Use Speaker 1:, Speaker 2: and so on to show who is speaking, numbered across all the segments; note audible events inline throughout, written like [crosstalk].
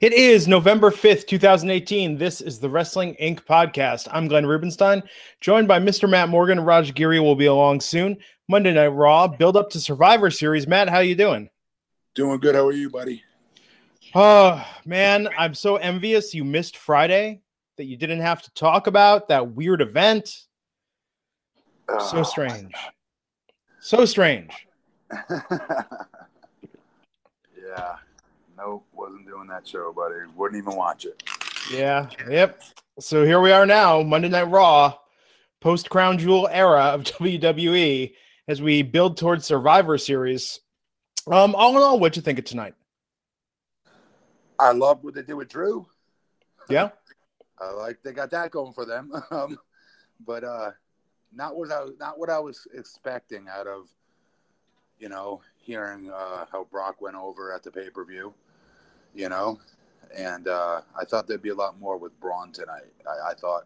Speaker 1: It is November 5th, 2018. This is the Wrestling Inc. podcast. I'm Glenn Rubenstein, joined by Mr. Matt Morgan. Raj Giri will be along soon. Monday Night Raw, build up to Survivor Series. Matt, how you doing?
Speaker 2: Doing good. How are you, buddy?
Speaker 1: Oh, man, I'm so envious you missed Friday that you didn't have to talk about that weird event. So
Speaker 2: Oh,
Speaker 1: strange. So strange. [laughs]
Speaker 2: yeah. Nope, wasn't doing that show, buddy. Wouldn't even watch it.
Speaker 1: Yeah. Yep. So here we are now, Monday Night Raw, post Crown Jewel era of [laughs] WWE, as we build towards Survivor Series. Um, all in all, what'd you think of tonight?
Speaker 2: I love what they did with Drew.
Speaker 1: Yeah. [laughs]
Speaker 2: I like they got that going for them. [laughs] Um, but uh, not what I not what I was expecting out of, you know, hearing uh, how Brock went over at the pay per view, you know, and uh, I thought there'd be a lot more with Braun tonight. I, I thought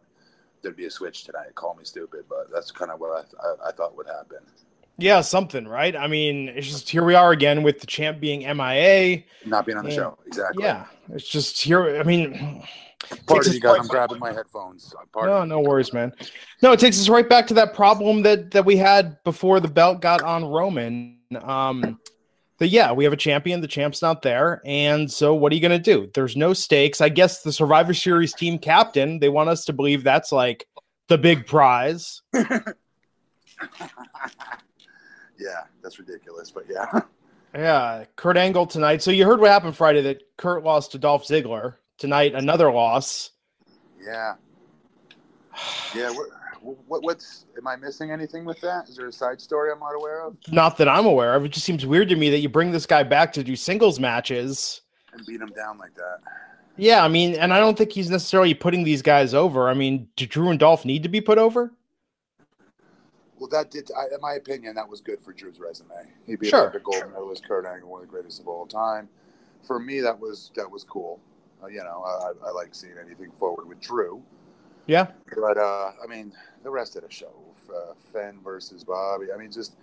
Speaker 2: there'd be a switch tonight. Call me stupid, but that's kind of what I, I, I thought would happen.
Speaker 1: Yeah, something, right? I mean, it's just here we are again with the champ being MIA.
Speaker 2: Not being on the
Speaker 1: Yeah.
Speaker 2: show, exactly.
Speaker 1: Yeah. It's just here. I mean,
Speaker 2: Pardon
Speaker 1: us
Speaker 2: you guys.
Speaker 1: right
Speaker 2: I'm grabbing my headphones.
Speaker 1: No, no worries, man. No, it takes us right back to that problem that that we had before the belt got on Roman. Um, but yeah, we have a champion. The champ's not there, and so what are you going to do? There's no stakes. I guess the Survivor Series team captain. They want us to believe that's like the big prize. [laughs]
Speaker 2: yeah, that's ridiculous, but yeah.
Speaker 1: Yeah, Kurt Angle tonight. So you heard what happened Friday that Kurt lost to Dolph Ziggler tonight. Another loss.
Speaker 2: Yeah. Yeah. What, what, what's, am I missing anything with that? Is there a side story I'm not aware of?
Speaker 1: Not that I'm aware of. It just seems weird to me that you bring this guy back to do singles matches.
Speaker 2: And beat him down like that.
Speaker 1: Yeah, I mean, and I don't think he's necessarily putting these guys over. I mean, do Drew and Dolph need to be put over?
Speaker 2: Well, that did, I, in my opinion, that was good for Drew's resume. He'd be
Speaker 1: Sure.
Speaker 2: a gold medalist, Kurt Angle, one of the greatest of all time. For me, that was that was cool. Uh, you know, I, I like seeing anything forward with Drew.
Speaker 1: Yeah.
Speaker 2: But uh, I mean, the rest of the show, uh, Finn versus Bobby. I mean, just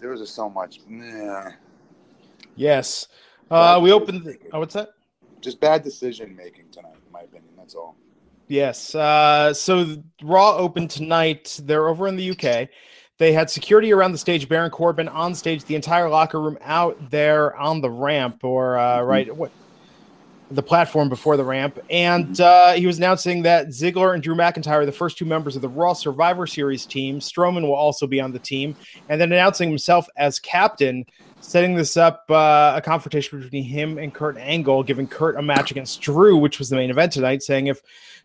Speaker 2: there was just so much. Nah,
Speaker 1: Yes. Uh, we opened. The, oh, what's that?
Speaker 2: just bad decision making tonight, in my opinion. That's all.
Speaker 1: Yes. Uh, so Raw opened tonight. They're over in the UK. They had security around the stage. Baron Corbin on stage. The entire locker room out there on the ramp, or uh, right what the platform before the ramp, and uh, he was announcing that Ziggler and Drew McIntyre are the first two members of the Raw Survivor Series team. Strowman will also be on the team, and then announcing himself as captain, setting this up uh, a confrontation between him and Kurt Angle, giving Kurt a match against Drew, which was the main event tonight, saying if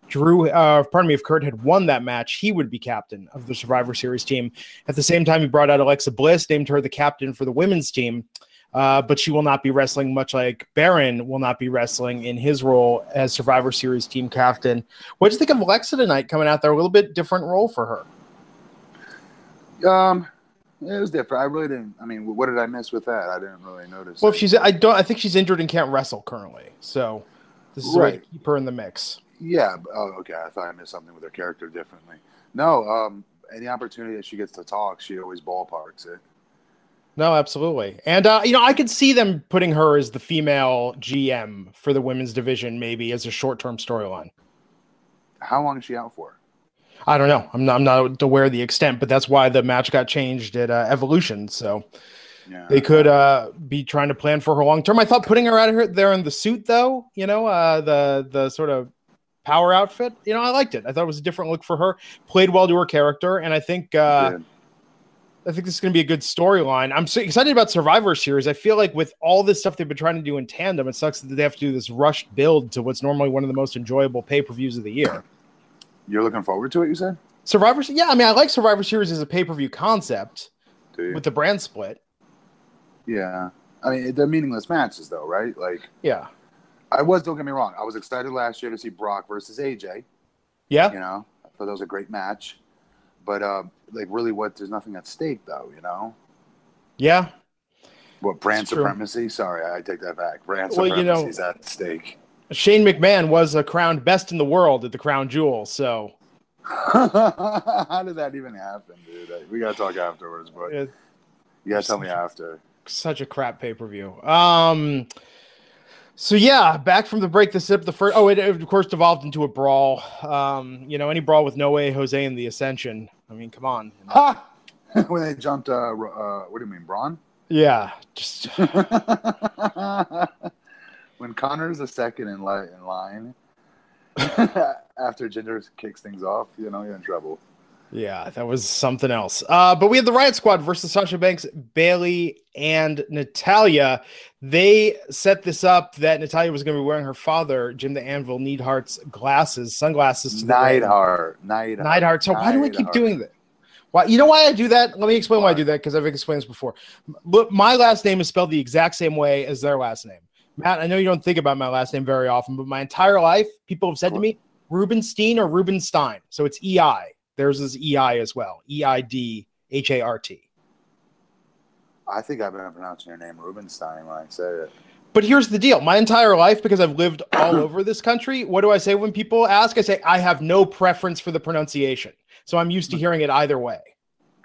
Speaker 1: Drew, uh, pardon me, if Kurt had won that match, he would be captain of the Survivor Series team. At the same time, he brought out Alexa Bliss, named her the captain for the women's team. Uh, but she will not be wrestling, much like Baron will not be wrestling in his role as Survivor Series team captain. What do you think of Alexa tonight coming out there? A little bit different role for her.
Speaker 2: Um, it was different. I really didn't. I mean, what did I miss with that? I didn't really notice.
Speaker 1: Well, if she's, I don't, I think she's injured and can't wrestle currently. So this is a way to
Speaker 2: Right.
Speaker 1: keep her in the mix.
Speaker 2: yeah. Oh, okay. I thought I missed something with her character differently. No. Um, any opportunity that she gets to talk, she always ballparks it.
Speaker 1: No, absolutely. And uh, you know, I could see them putting her as the female GM for the women's division, maybe as a short-term storyline.
Speaker 2: How long is she out for?
Speaker 1: I don't know. I'm not, I'm not aware of the extent, but that's why the match got changed at uh, Evolution. So
Speaker 2: Yeah.
Speaker 1: they could uh, be trying to plan for her long term. I thought putting her out of here there in the suit, though, you know, uh, the the sort of power outfit, you know, I liked it. I thought it was a different look for her. Played well to her character, and I think uh. I think this is going to be a good storyline. I'm so excited about Survivor Series. I feel like with all this stuff they've been trying to do in tandem, it sucks that they have to do this rushed build to what's normally one of the most enjoyable pay per views of the year.
Speaker 2: You're looking forward to it. You said.
Speaker 1: Survivor, Series. yeah, I mean, I like Survivor Series as a pay per view concept with the brand split.
Speaker 2: Yeah, I mean they're meaningless matches though, right? Like,
Speaker 1: Yeah.
Speaker 2: I was. Don't get me wrong. I was excited last year to see Brock versus AJ.
Speaker 1: Yeah.
Speaker 2: You know, I thought that was a great match. But uh, like, really, what? There's nothing at stake, though. You know,
Speaker 1: Yeah.
Speaker 2: what brand supremacy? Sorry, I take that back. Brand
Speaker 1: Well, you know-
Speaker 2: is at stake.
Speaker 1: Shane McMahon was a crowned best in the world at the Crown Jewel, so [laughs]
Speaker 2: How did that even happen, dude? We gotta talk afterwards, but
Speaker 1: It-
Speaker 2: you gotta tell me after.
Speaker 1: such a crap pay per view. Um, so yeah, back from the break, the sip, the first. Oh, it, it, of course devolved into a brawl. Um, you know, any brawl with No Way Jose and the Ascension. I mean, come on.
Speaker 2: Ha! [laughs] when they jumped, uh, uh, what do you mean, Braun?
Speaker 1: Yeah, just [laughs]
Speaker 2: when Konnor's a second in, li- in line [laughs] after Jinder kicks things off, you know you're in trouble.
Speaker 1: Yeah, that was something else. Uh, but we had the Riot Squad versus Sasha Banks, Bayley, and Natalya. They set this up that Natalya was going to be wearing her father, Jim the Anvil Neidhart's glasses, sunglasses. to.
Speaker 2: Neidhart, Neidhart,
Speaker 1: Neidhart. So why do I keep doing that? Why? You know why I do that? Let me explain why I do that because I've explained this before. But my last name is spelled the exact same way as their last name. Matt, I know you don't think about my last name very often, but my entire life, people have said to me Rubenstein or Rubenstein. So it's EI. Theirs is EI as well. E I D H A R T.
Speaker 2: I think I've been pronouncing your name Rubenstein when I say it.
Speaker 1: But here's the deal. My entire life, because I've lived all over this country, what do I say when people ask? I say, I have no preference for the pronunciation. So I'm used to mm-hmm. hearing it either way.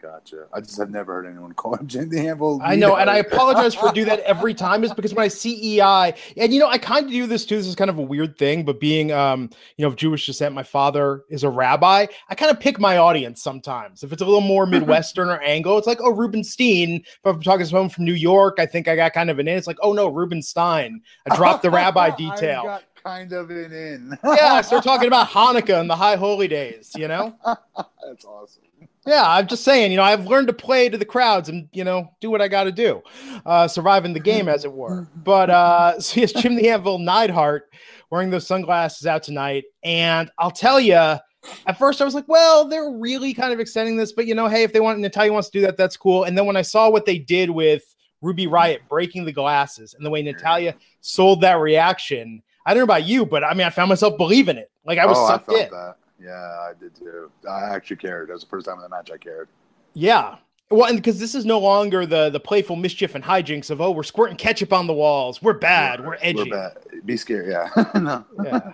Speaker 2: Gotcha. I just have never heard anyone call him Jim the Anvil.
Speaker 1: I know, and I apologize for do [laughs] that every time. Is because when I see EI, and you know, I kind of do this too. This is kind of a weird thing, but being, um, you know, of Jewish descent, my father is a rabbi. I kind of pick my audience sometimes. If it's a little more [laughs] Midwestern or Anglo, it's like, oh, Rubenstein. If I'm talking to someone from New York, I think I got kind of an in. It's like, oh no, Rubenstein. I dropped the [laughs] rabbi detail.
Speaker 2: Kind of an in.
Speaker 1: yeah, we're talking about Hanukkah and the high holy days. You know. [laughs]
Speaker 2: That's awesome.
Speaker 1: Yeah, I'm just saying, you know, I've learned to play to the crowds and, you know, do what I got to do, uh, survive in the game, as it were. [laughs] But uh, [laughs] so yes, Jim the Anvil Neidhart wearing those sunglasses out tonight. And I'll tell you, at first I was like, well, they're really kind of extending this, but, you know, hey, if they want, Natalya wants to do that, that's cool. And then when I saw what they did with Ruby Riot breaking the glasses and the way Natalya sold that reaction, I don't know about you, but I mean, I found myself believing it. Like I was
Speaker 2: oh, I
Speaker 1: sucked
Speaker 2: felt
Speaker 1: in.
Speaker 2: that. Yeah, I did too. I actually cared. That was the first time in the match I cared.
Speaker 1: Yeah. Well, and because this is no longer the the playful mischief and hijinks of oh we're squirting ketchup on the walls, we're bad, we're, edgy.
Speaker 2: bad. Be scared. Yeah. [laughs] no.
Speaker 1: Yeah.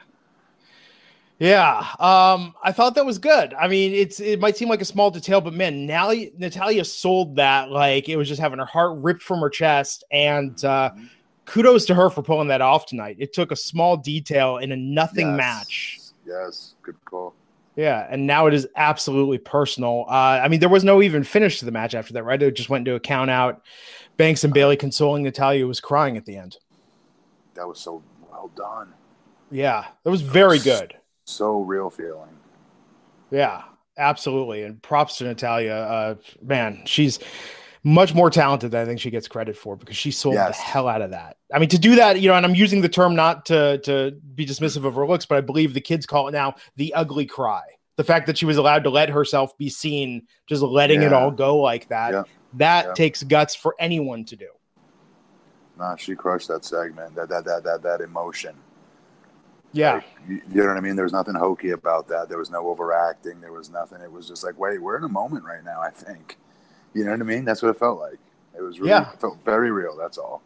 Speaker 1: Yeah, um, I thought that was good. I mean, it's it might seem like a small detail, but man, Natalya, Natalya sold that like it was just having her heart ripped from her chest. And uh, kudos to her for pulling that off tonight. It took a small detail in a nothing
Speaker 2: Yes.
Speaker 1: match.
Speaker 2: Yes. Good call.
Speaker 1: Yeah, and now it is absolutely personal. Uh, I mean, there was no even finish to the match after that, right? It just went into a count out. Banks and Bayley consoling Natalya was crying at the end.
Speaker 2: That was so well done.
Speaker 1: Yeah, that was very good.
Speaker 2: So real feeling.
Speaker 1: Yeah, absolutely. And props to Natalya. Uh, man, she's much more talented than I think she gets credit for because she sold
Speaker 2: Yes.
Speaker 1: the hell out of that. I mean, to do that, you know, and I'm using the term not to to be dismissive of her looks, but I believe the kids call it now the ugly cry. The fact that she was allowed to let herself be seen, just letting it all go like that,
Speaker 2: Yeah.
Speaker 1: that
Speaker 2: Yeah.
Speaker 1: takes guts for anyone to do.
Speaker 2: Nah, she crushed that segment. That that that that that emotion.
Speaker 1: Yeah.
Speaker 2: Like, you, you know what I mean? There was nothing hokey about that. There was no overacting. There was nothing. It was just like, wait, we're in a moment right now. I think. You know what I mean? That's what it felt like. It was really
Speaker 1: Yeah.
Speaker 2: it felt very real. That's all.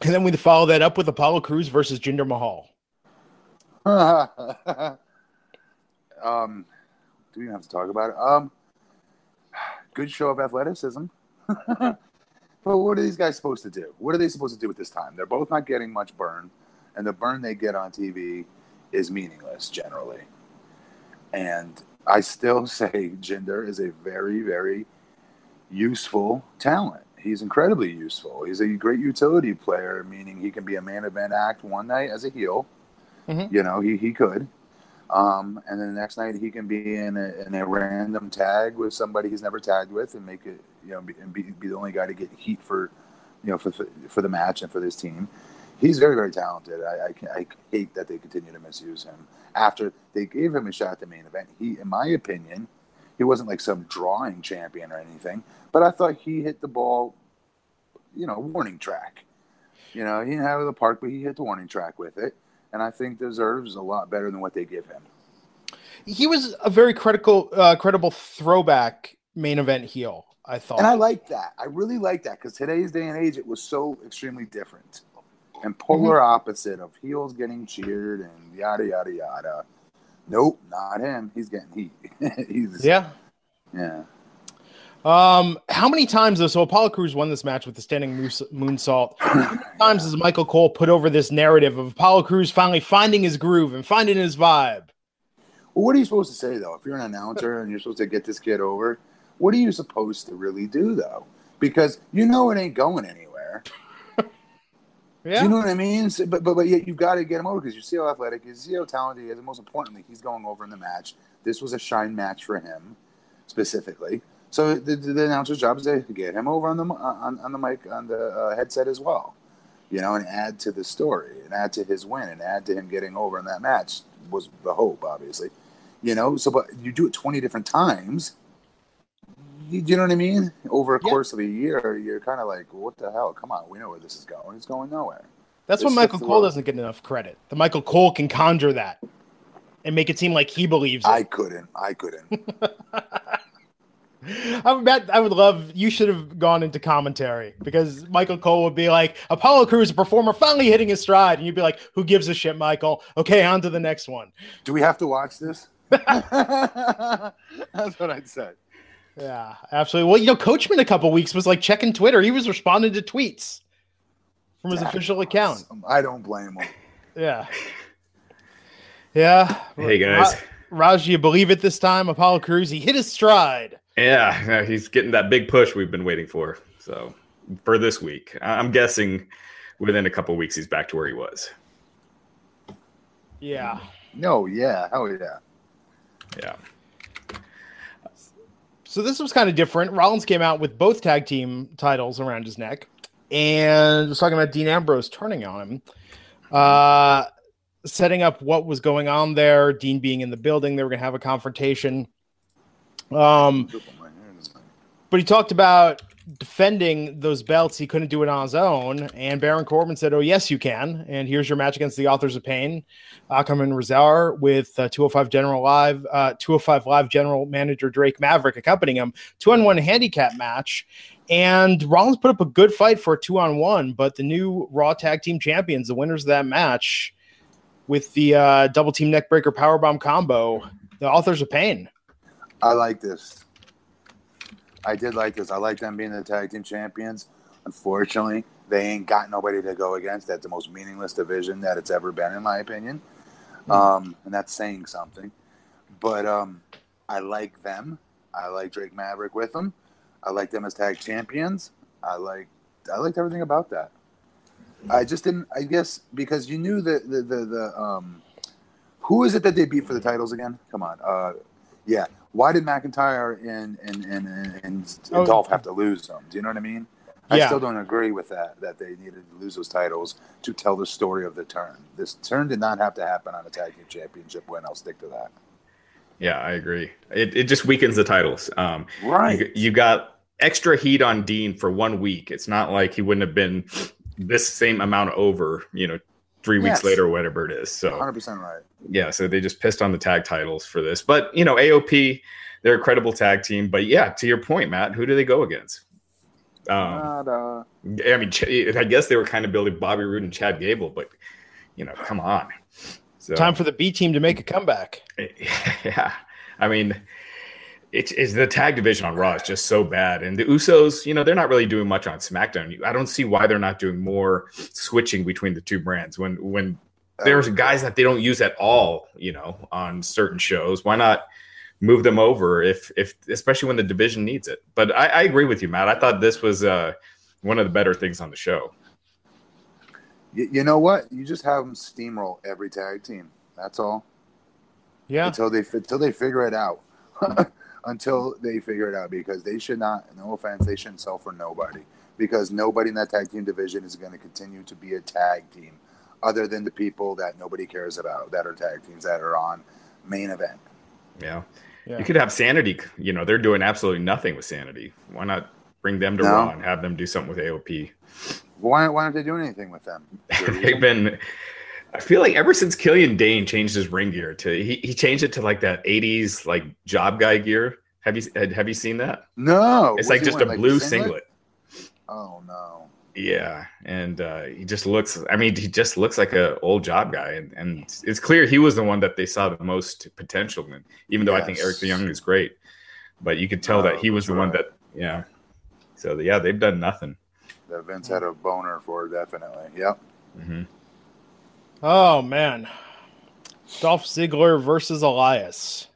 Speaker 1: And then we follow that up with Apollo Crews versus Jinder Mahal. [laughs]
Speaker 2: um, do we even have to talk about it? Um, good show of athleticism. [laughs] but what are these guys supposed to do? What are they supposed to do at this time? They're both not getting much burn, and the burn they get on TV is meaningless generally. And I still [laughs] say Jinder is a very, very useful talent. He's incredibly useful. He's a great utility player, meaning he can be a man event act one night as a heel.
Speaker 1: Mhm.
Speaker 2: You know, he, he could. Um, and then the next night he can be in a, in a random tag with somebody he's never tagged with and make it, you know, be, and be, be the only guy to get heat for, you know, for, for the match and for this team. He's very, very talented. I, I, I hate that they continue to misuse him. After they gave him a shot at the main event, he, in my opinion, he wasn't like some drawing champion or anything, but I thought he hit the ball you know, warning track. You know, he didn't have it in the park, but he hit the warning track with it, and I think deserves a lot better than what they give him.
Speaker 1: He was a very critical, uh, credible throwback main event heel. I thought,
Speaker 2: and I like that. I really like that because today's day and age, it was so extremely different and polar mm-hmm. opposite of heels getting cheered and yada yada yada. Nope, not him. He's getting heat. [laughs] He's
Speaker 1: yeah,
Speaker 2: yeah.
Speaker 1: Um, how many times though? So Apollo Crews won this match with the standing moonsault. How many [clears throat] times has Michael Cole put over this narrative of Apollo Crews finally finding his groove and finding his vibe?
Speaker 2: Well, what are you supposed to say though? If you're an announcer and you're supposed to get this kid over, what are you supposed to really do though? Because you know it ain't going anywhere. Yeah. Do you know what I mean? So, but but but yet you've got to get him over because you see how athletic he is, see how talented he is, and most importantly, he's going over in the match. This was a shine match for him specifically. So the, the announcer's job is to get him over on the on, on the mic on the uh, headset as well, you know, and add to the story and add to his win and add to him getting over in that match was the hope, obviously, you know. So, but you do it twenty different times. You, you know what I mean? Over a course of a year, you're kind of like, what the hell? Come on, we know where this is going. It's going nowhere.
Speaker 1: That's what Michael Cole doesn't get enough credit. The Michael Cole can conjure that and make it seem like he believes it.
Speaker 2: I couldn't. I couldn't. [laughs]
Speaker 1: I bet I would love you should have gone into commentary because Michael Cole would be like Apollo Crews, a performer finally hitting his stride, and you'd be like, "Who gives a shit, Michael?" Okay, on to the next one.
Speaker 2: Do we have to watch this? [laughs] [laughs] That's what I'd say.
Speaker 1: Yeah, absolutely. Well, you know, Coachman a couple weeks was like checking Twitter. He was responding to tweets from his That's official account.
Speaker 2: I don't blame him.
Speaker 1: Yeah. Yeah.
Speaker 3: Hey guys.
Speaker 1: Raj, you believe it this time? Apollo Crews, he hit his stride.
Speaker 3: Yeah, he's getting that big push we've been waiting for. So for this week, I'm guessing within a couple weeks he's back to where he was.
Speaker 1: Yeah.
Speaker 2: No, yeah. Oh, yeah.
Speaker 3: Yeah.
Speaker 1: So this was kind of different. Rollins came out with both tag team titles around his neck and was talking about Dean Ambrose turning on him. Uh, setting up what was going on there. Dean being in the building, they were going to have a confrontation. Um, but he talked about defending those belts. He couldn't do it on his own. And Baron Corbin said, Oh, yes, you can. And here's your match against the Authors of Pain, Akam and Rezar, with uh, 205 General Live, uh, 205 Live General Manager Drake Maverick accompanying him. Two on one handicap match. And Rollins put up a good fight for a two on one, but the new Raw Tag Team Champions, the winners of that match, with the uh, double team neckbreaker powerbomb combo, the Authors of Pain.
Speaker 2: I like this. I did like this. I like them being the tag team champions. Unfortunately, they ain't got nobody to go against. That's the most meaningless division that it's ever been, in my opinion. Mm-hmm. Um, and that's saying something. But um, I like them. I like Drake Maverick with them. I like them as tag champions. I like I liked everything about that. I just didn't. I guess because you knew that the the, the um, who is it that they beat for the titles again? Come on, uh, yeah, why did McIntyre and and and, and, and oh, Dolph have to lose them? Do you know what I mean? I still don't agree with that. That they needed to lose those titles to tell the story of the turn. This turn did not have to happen on a tag team championship win. I'll stick to that.
Speaker 3: Yeah, I agree. It it just weakens the titles. Um,
Speaker 2: right.
Speaker 3: You, you got extra heat on Dean for one week. It's not like he wouldn't have been this same amount over. You know, three weeks later or whatever it is. So
Speaker 2: 100% right.
Speaker 3: Yeah, so they just pissed on the tag titles for this. But, you know, AOP, they're a credible tag team. But yeah, to your point, Matt, who do they go against? Um, uh, I mean, I guess they were kind of building Bobby Roode and Chad Gable, but, you know, come on.
Speaker 1: So, Time for the B team to make a comeback. [laughs]
Speaker 3: Yeah. I mean, it's, it's the tag division on Raw is just so bad, and the Usos, you know, they're not really doing much on SmackDown. I don't see why they're not doing more switching between the two brands when when there's guys that they don't use at all, you know, on certain shows. Why not move them over if if especially when the division needs it? But I, I agree with you, Matt. I thought this was uh, one of the better things on the show.
Speaker 2: You, you know what? You just have them steamroll every tag team. That's all.
Speaker 1: Yeah.
Speaker 2: Until they until they figure it out. [laughs] until they figure it out because they should not. No offense, they shouldn't sell for nobody because nobody in that tag team division is going to continue to be a tag team other than the people that nobody cares about that are tag teams that are on main event.
Speaker 3: Yeah. yeah. You could have Sanity, you know, they're doing absolutely nothing with Sanity. Why not Bring them to
Speaker 2: No.
Speaker 3: Raw and have them do something with AOP.
Speaker 2: Why, why aren't they doing anything with them? [laughs]
Speaker 3: They've been. I feel like ever since Killian Dain changed his ring gear to he, he changed it to like that '80s like job guy gear. Have you have you seen that?
Speaker 2: no,
Speaker 3: It's
Speaker 2: What's
Speaker 3: like just a
Speaker 2: wearing,
Speaker 3: blue
Speaker 2: singlet?
Speaker 3: singlet.
Speaker 2: Oh no.
Speaker 3: Yeah, and uh, he just looks. I mean, he just looks like a old job guy, and, and it's clear he was the one that they saw the most potential in. Even though I think
Speaker 2: Yes.
Speaker 3: Eric the Young is great, but you could tell that
Speaker 2: Oh,
Speaker 3: he was the
Speaker 2: that's
Speaker 3: one that. Yeah. So yeah, they've done nothing.
Speaker 2: That Vince had a boner for definitely. Yep.
Speaker 3: hmm
Speaker 1: Oh man, Dolph Ziggler versus Elias.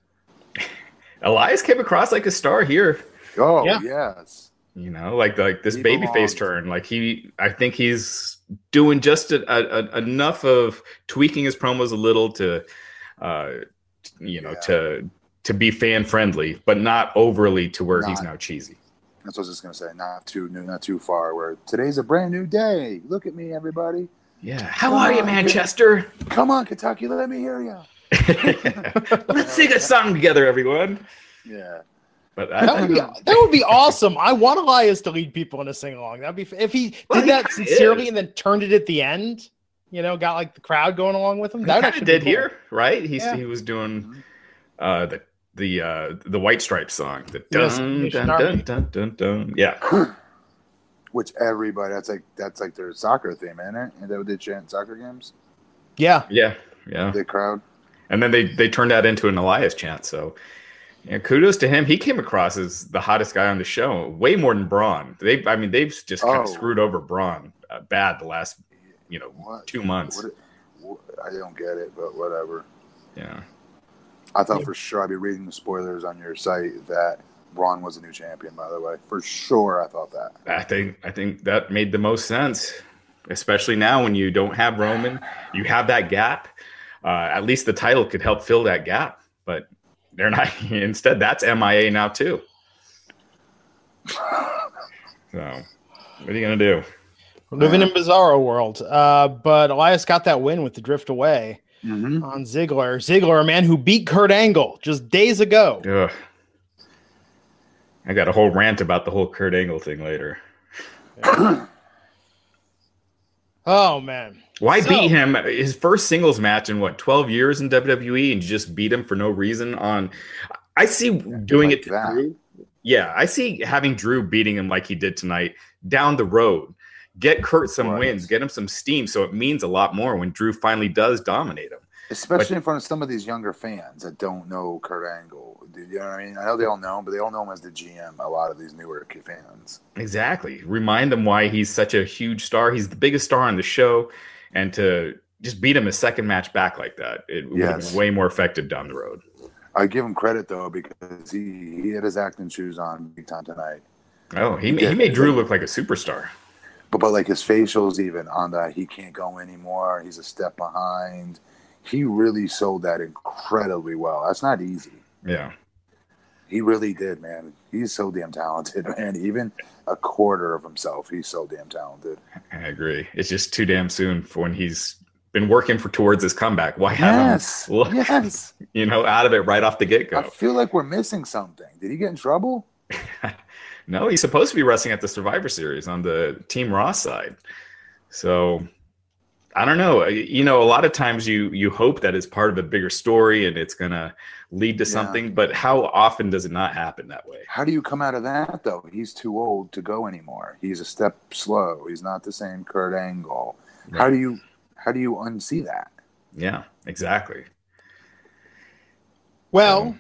Speaker 3: Elias came across like a star here.
Speaker 2: Oh
Speaker 1: Yeah.
Speaker 2: yes.
Speaker 3: You know, like like this
Speaker 2: He
Speaker 3: baby face turn. Like he, I think he's doing just a, a, a- enough of tweaking his promos a little to, uh, you know,
Speaker 2: Yeah.
Speaker 3: to to be fan friendly, but not overly to where he's now cheesy.
Speaker 2: That's what I was just gonna say. Not too new, not too far. Where today's a brand new day. Look at me, everybody.
Speaker 3: Yeah. How are you, Manchester?
Speaker 2: Come on, Kentucky. Let me hear you. [laughs]
Speaker 3: Let's sing a song together, everyone.
Speaker 2: Yeah.
Speaker 3: But
Speaker 1: That
Speaker 3: I,
Speaker 1: would be that would be awesome. I want Elias to lead people in a sing along. That'd be if he
Speaker 3: Well,
Speaker 1: did
Speaker 3: he
Speaker 1: that sincerely
Speaker 3: is.
Speaker 1: and then turned it at the end. You know, got like the crowd going along with him. That
Speaker 3: kind
Speaker 1: actually
Speaker 3: of did
Speaker 1: cool.
Speaker 3: here, right? He's
Speaker 1: Yeah.
Speaker 3: he was doing uh, the the uh, the White Stripes song. The
Speaker 1: Yes,
Speaker 3: dun, dun, dun, dun, dun, dun. Yeah. [laughs]
Speaker 2: Which everybody. That's like that's like their soccer theme, isn't it? Is that what they chant soccer games?
Speaker 1: Yeah,
Speaker 3: Yeah. Yeah.
Speaker 2: The crowd.
Speaker 3: And then they they turned that into an Elias chant. So yeah, kudos to him. He came across as the hottest guy on the show, way more than Braun. They, I mean, they've just kind
Speaker 2: Oh.
Speaker 3: of screwed over Braun uh, bad the last, you know,
Speaker 2: What?
Speaker 3: two months.
Speaker 2: What, what, I don't get it, but whatever.
Speaker 3: Yeah,
Speaker 2: I thought
Speaker 1: Yeah.
Speaker 2: for sure I'd be reading the spoilers on your site that Braun was a new champion. By the way, for sure I thought that.
Speaker 3: I think I think that made the most sense, especially now when you don't have Roman, you have that gap. Uh, at least the title could help fill that gap, but they're not. [laughs] Instead, that's MIA now too. So, what are you gonna do?
Speaker 1: we're living in Bizarro world. Uh, but Elias got that win with the drift away
Speaker 2: Mm-hmm.
Speaker 1: on Ziggler. Ziggler, a man who beat Kurt Angle just days ago.
Speaker 3: Ugh. I got a whole rant about the whole Kurt Angle thing later.
Speaker 1: Oh man,
Speaker 3: Why
Speaker 1: So-
Speaker 3: beat him? His first singles match in what twelve years in WWE, and you just beat him for no reason. On, I see doing
Speaker 2: like
Speaker 3: it to
Speaker 2: that.
Speaker 3: Drew. Yeah, I see having Drew beating him like he did tonight down the road. Get Kurt some
Speaker 2: Right.
Speaker 3: wins, get him some steam, so it means a lot more when Drew finally does dominate him.
Speaker 2: Especially in front of some of these younger fans that don't know Kurt Angle. Do You know what I mean? I know they all know him, but they all know him as the GM. A lot of these newer fans.
Speaker 3: Exactly. Remind them why he's such a huge star. He's the biggest star on the show, and to just beat him a second match back like that, it would have been way more effective down the road.
Speaker 2: I give him credit though because he, he had his acting shoes on big time tonight.
Speaker 3: Oh, he,
Speaker 2: He
Speaker 3: he made Drew look like a superstar.
Speaker 2: But but like his facials even on that he can't go anymore. He's a step behind. He really sold that incredibly well. That's not easy.
Speaker 3: Yeah.
Speaker 2: He really did, man. He's so damn talented, [laughs] man. Even a quarter of himself, he's so damn talented.
Speaker 3: I agree. It's just too damn soon for when he's been working for towards his comeback. Why have
Speaker 2: Yes,
Speaker 3: him [laughs] look,
Speaker 2: yes.
Speaker 3: you know, out of it right off the get go?
Speaker 2: I feel like we're missing something. Did he get in trouble? [laughs]
Speaker 3: No, he's supposed to be wrestling at the Survivor Series on the Team Raw side. So I don't know. You know, a lot of times you you hope that it's part of a bigger story and it's gonna lead to
Speaker 2: Yeah.
Speaker 3: something, but how often does it not happen that way?
Speaker 2: How do you come out of that though? He's too old to go anymore. He's a step slow. He's not the same Kurt Angle. How do you how do you unsee that?
Speaker 3: Yeah, exactly.
Speaker 1: Well,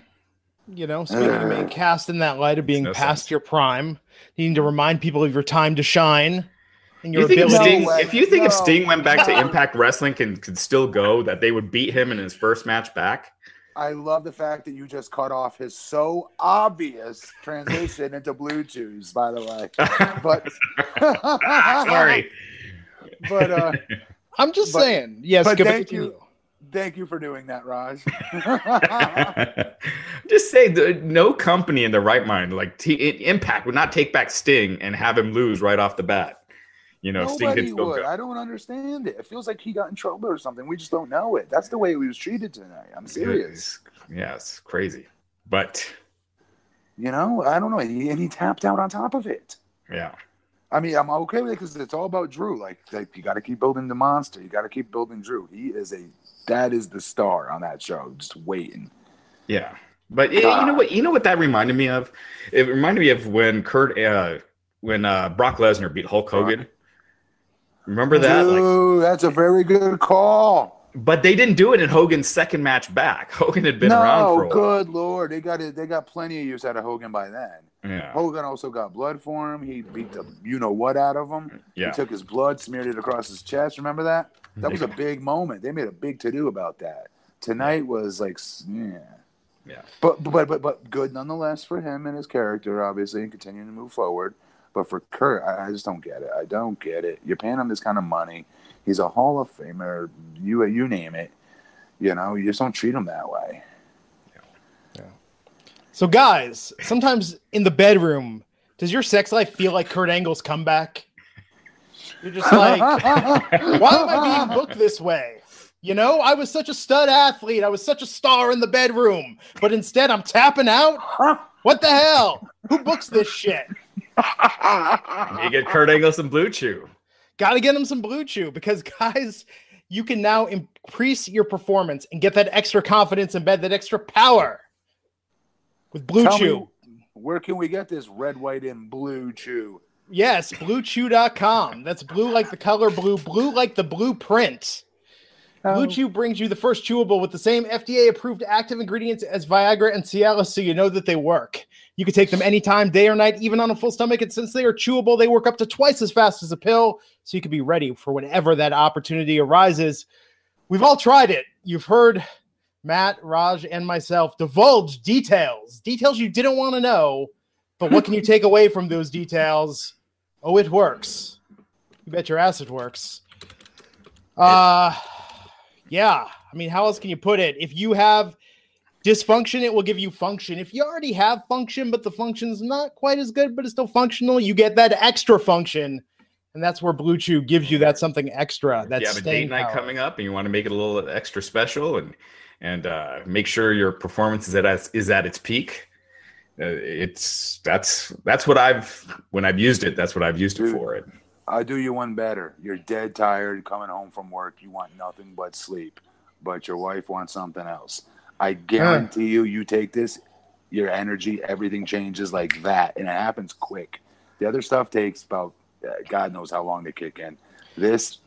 Speaker 1: you know, speaking of
Speaker 2: Uh,
Speaker 1: being [sighs] cast in that light of being
Speaker 3: no
Speaker 1: past
Speaker 3: sense.
Speaker 1: your prime, needing to remind people of your time to shine and your
Speaker 3: You think if
Speaker 1: ability.
Speaker 3: Sting,
Speaker 2: way.
Speaker 3: if you think if Sting went back to [laughs] Impact Wrestling can could still go, that they would beat him in his first match back?
Speaker 2: I love the fact that you just cut off his so obvious transition into Blue Chews, by the way. [laughs] But [laughs]
Speaker 3: Sorry.
Speaker 2: But uh
Speaker 1: I'm just
Speaker 2: But-
Speaker 1: saying. Yes,
Speaker 2: but thank
Speaker 1: continue.
Speaker 2: you. thank you for doing that, Raj.
Speaker 3: Just say the, no company in the right mind, like T, Impact, would not take back Sting and have him lose right off the bat. You know,
Speaker 2: Nobody would.
Speaker 3: go.
Speaker 2: I don't understand it. It feels like he got in trouble or something. We just don't know it. That's the way he was treated tonight. I'm serious.
Speaker 3: Yeah, it's crazy. But
Speaker 2: You know, I don't know. He, and he tapped out on top of it.
Speaker 3: Yeah.
Speaker 2: I mean, I'm okay with it because it's all about Drew. Like, like you got to keep building the monster. You got to keep building Drew. He is a that is the star on that show. Just waiting.
Speaker 3: Yeah. But you know what? You know what that reminded me of? It reminded me of when Kurt, uh, when uh, Brock Lesnar beat Hulk Hogan. Remember that?
Speaker 2: Dude, like, that's a very good call.
Speaker 3: But they didn't do it in Hogan's second match back. [laughs] Hogan had been
Speaker 2: no,
Speaker 3: around for a
Speaker 2: good
Speaker 3: while.
Speaker 2: lord, they got it. They got plenty of use out of Hogan by then.
Speaker 3: Yeah.
Speaker 2: Hogan also got blood for him. He beat the you know what out of him.
Speaker 3: Yeah.
Speaker 2: He took his blood, smeared it across his chest. Remember that? That was a big moment. They made a big to do about that. Tonight was like, yeah.
Speaker 3: Yeah.
Speaker 2: But but but but good nonetheless for him and his character, obviously, and continuing to move forward. But for Kurt, I, I just don't get it. I don't get it. You're paying him this kind of money. He's a Hall of Famer. You you name it. You know, you just don't treat him that way. Yeah.
Speaker 1: So, guys, sometimes in the bedroom, does your sex life feel like Kurt Angle's comeback? You're just like, [laughs] why am I being booked this way? You know, I was such a stud athlete. I was such a star in the bedroom, but instead I'm tapping out. What the hell? Who books this shit?
Speaker 3: You get Kurt Angle some Blue Chew.
Speaker 1: Got to get him some Blue Chew because, [laughs] guys, you can now increase your performance and get that extra confidence and bed, that extra power with Blue
Speaker 2: Tell
Speaker 1: Chew.
Speaker 2: me, where can we get this red, white, and blue chew?
Speaker 1: Yes, bluechew.com. That's blue like the color blue, blue like the blueprint. Blue Chew brings you the first chewable with the same FDA approved active ingredients as Viagra and Cialis, so you know that they work. You can take them anytime, day or night, even on a full stomach. And since they are chewable, they work up to twice as fast as a pill, so you can be ready for whenever that opportunity arises. We've all tried it. You've heard Matt, Raj, and myself divulge details, details you didn't want to know. But what can you take away from those details? Oh, it works. You bet your ass it works. Uh, yeah. I mean, how else can you put it? If you have dysfunction, it will give you function. If you already have function, but the function's not quite as good, but it's still functional, you get that extra function. And that's where Blue Chew gives you that something extra. That's
Speaker 3: you have a date night coming up and you want to make it a little extra special and and uh, make sure your performance is at is at its peak. Uh, it's that's that's what I've when I've used it. That's what I've used it for. It.
Speaker 2: I'll do you one better. You're dead tired coming home from work. You want nothing but sleep, but your wife wants something else. I guarantee you, you take this, your energy, everything changes like that, and it happens quick. The other stuff takes about uh, God knows how long to kick in. This,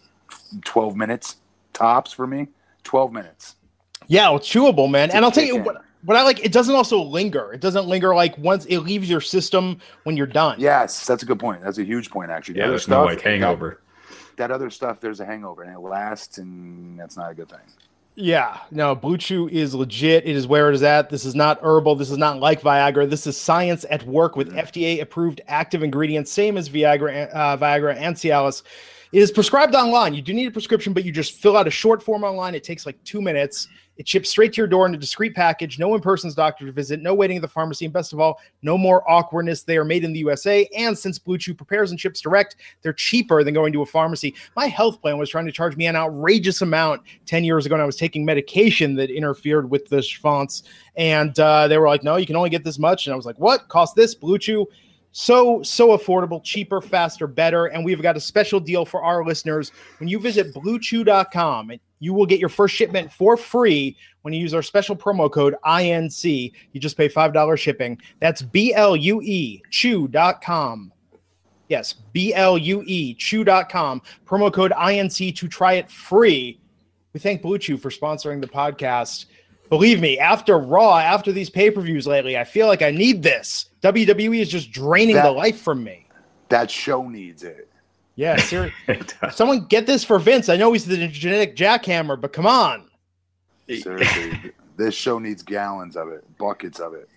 Speaker 2: twelve minutes tops for me. Twelve minutes.
Speaker 1: Yeah, it's chewable, man. And I'll tell you what, what I like, it doesn't also linger. It doesn't linger like once it leaves your system when you're done.
Speaker 2: Yes, that's a good point. That's a huge point, actually. The
Speaker 3: Yeah,
Speaker 2: other
Speaker 3: there's no like hangover.
Speaker 2: that other stuff there's a hangover and it lasts and that's not a good thing
Speaker 1: Yeah, no, Blue Chew is legit. It is where it is at. This is not herbal. This is not like Viagra. This is science at work with FDA approved active ingredients, same as Viagra, uh, Viagra and Cialis. It is prescribed online. You do need a prescription, but you just fill out a short form online. It takes like two minutes. It ships straight to your door in a discreet package. No in person's doctor to visit. No waiting at the pharmacy. And best of all, no more awkwardness. They are made in the USA. And since Blue Chew prepares and ships direct, they're cheaper than going to a pharmacy. My health plan was trying to charge me an outrageous amount 10 years ago, and I was taking medication that interfered with the fonts. And uh, they were like, no, you can only get this much. And I was like, what? Cost this? Blue Chew? So, so affordable, cheaper, faster, better. And we've got a special deal for our listeners. When you visit bluechew.com, you will get your first shipment for free when you use our special promo code INC. You just pay $5 shipping. That's B L U E chew.com. Yes, B L U E chew.com. Promo code INC to try it free. We thank Blue Chew for sponsoring the podcast. Believe me, after Raw, after these pay per views lately, I feel like I need this. WWE is just draining
Speaker 2: That-
Speaker 1: the life from me.
Speaker 2: that show needs it
Speaker 1: Yeah, seriously. [laughs] Someone get this for Vince. I know he's the genetic jackhammer, but come on.
Speaker 2: seriously [laughs] this show needs gallons of it buckets of it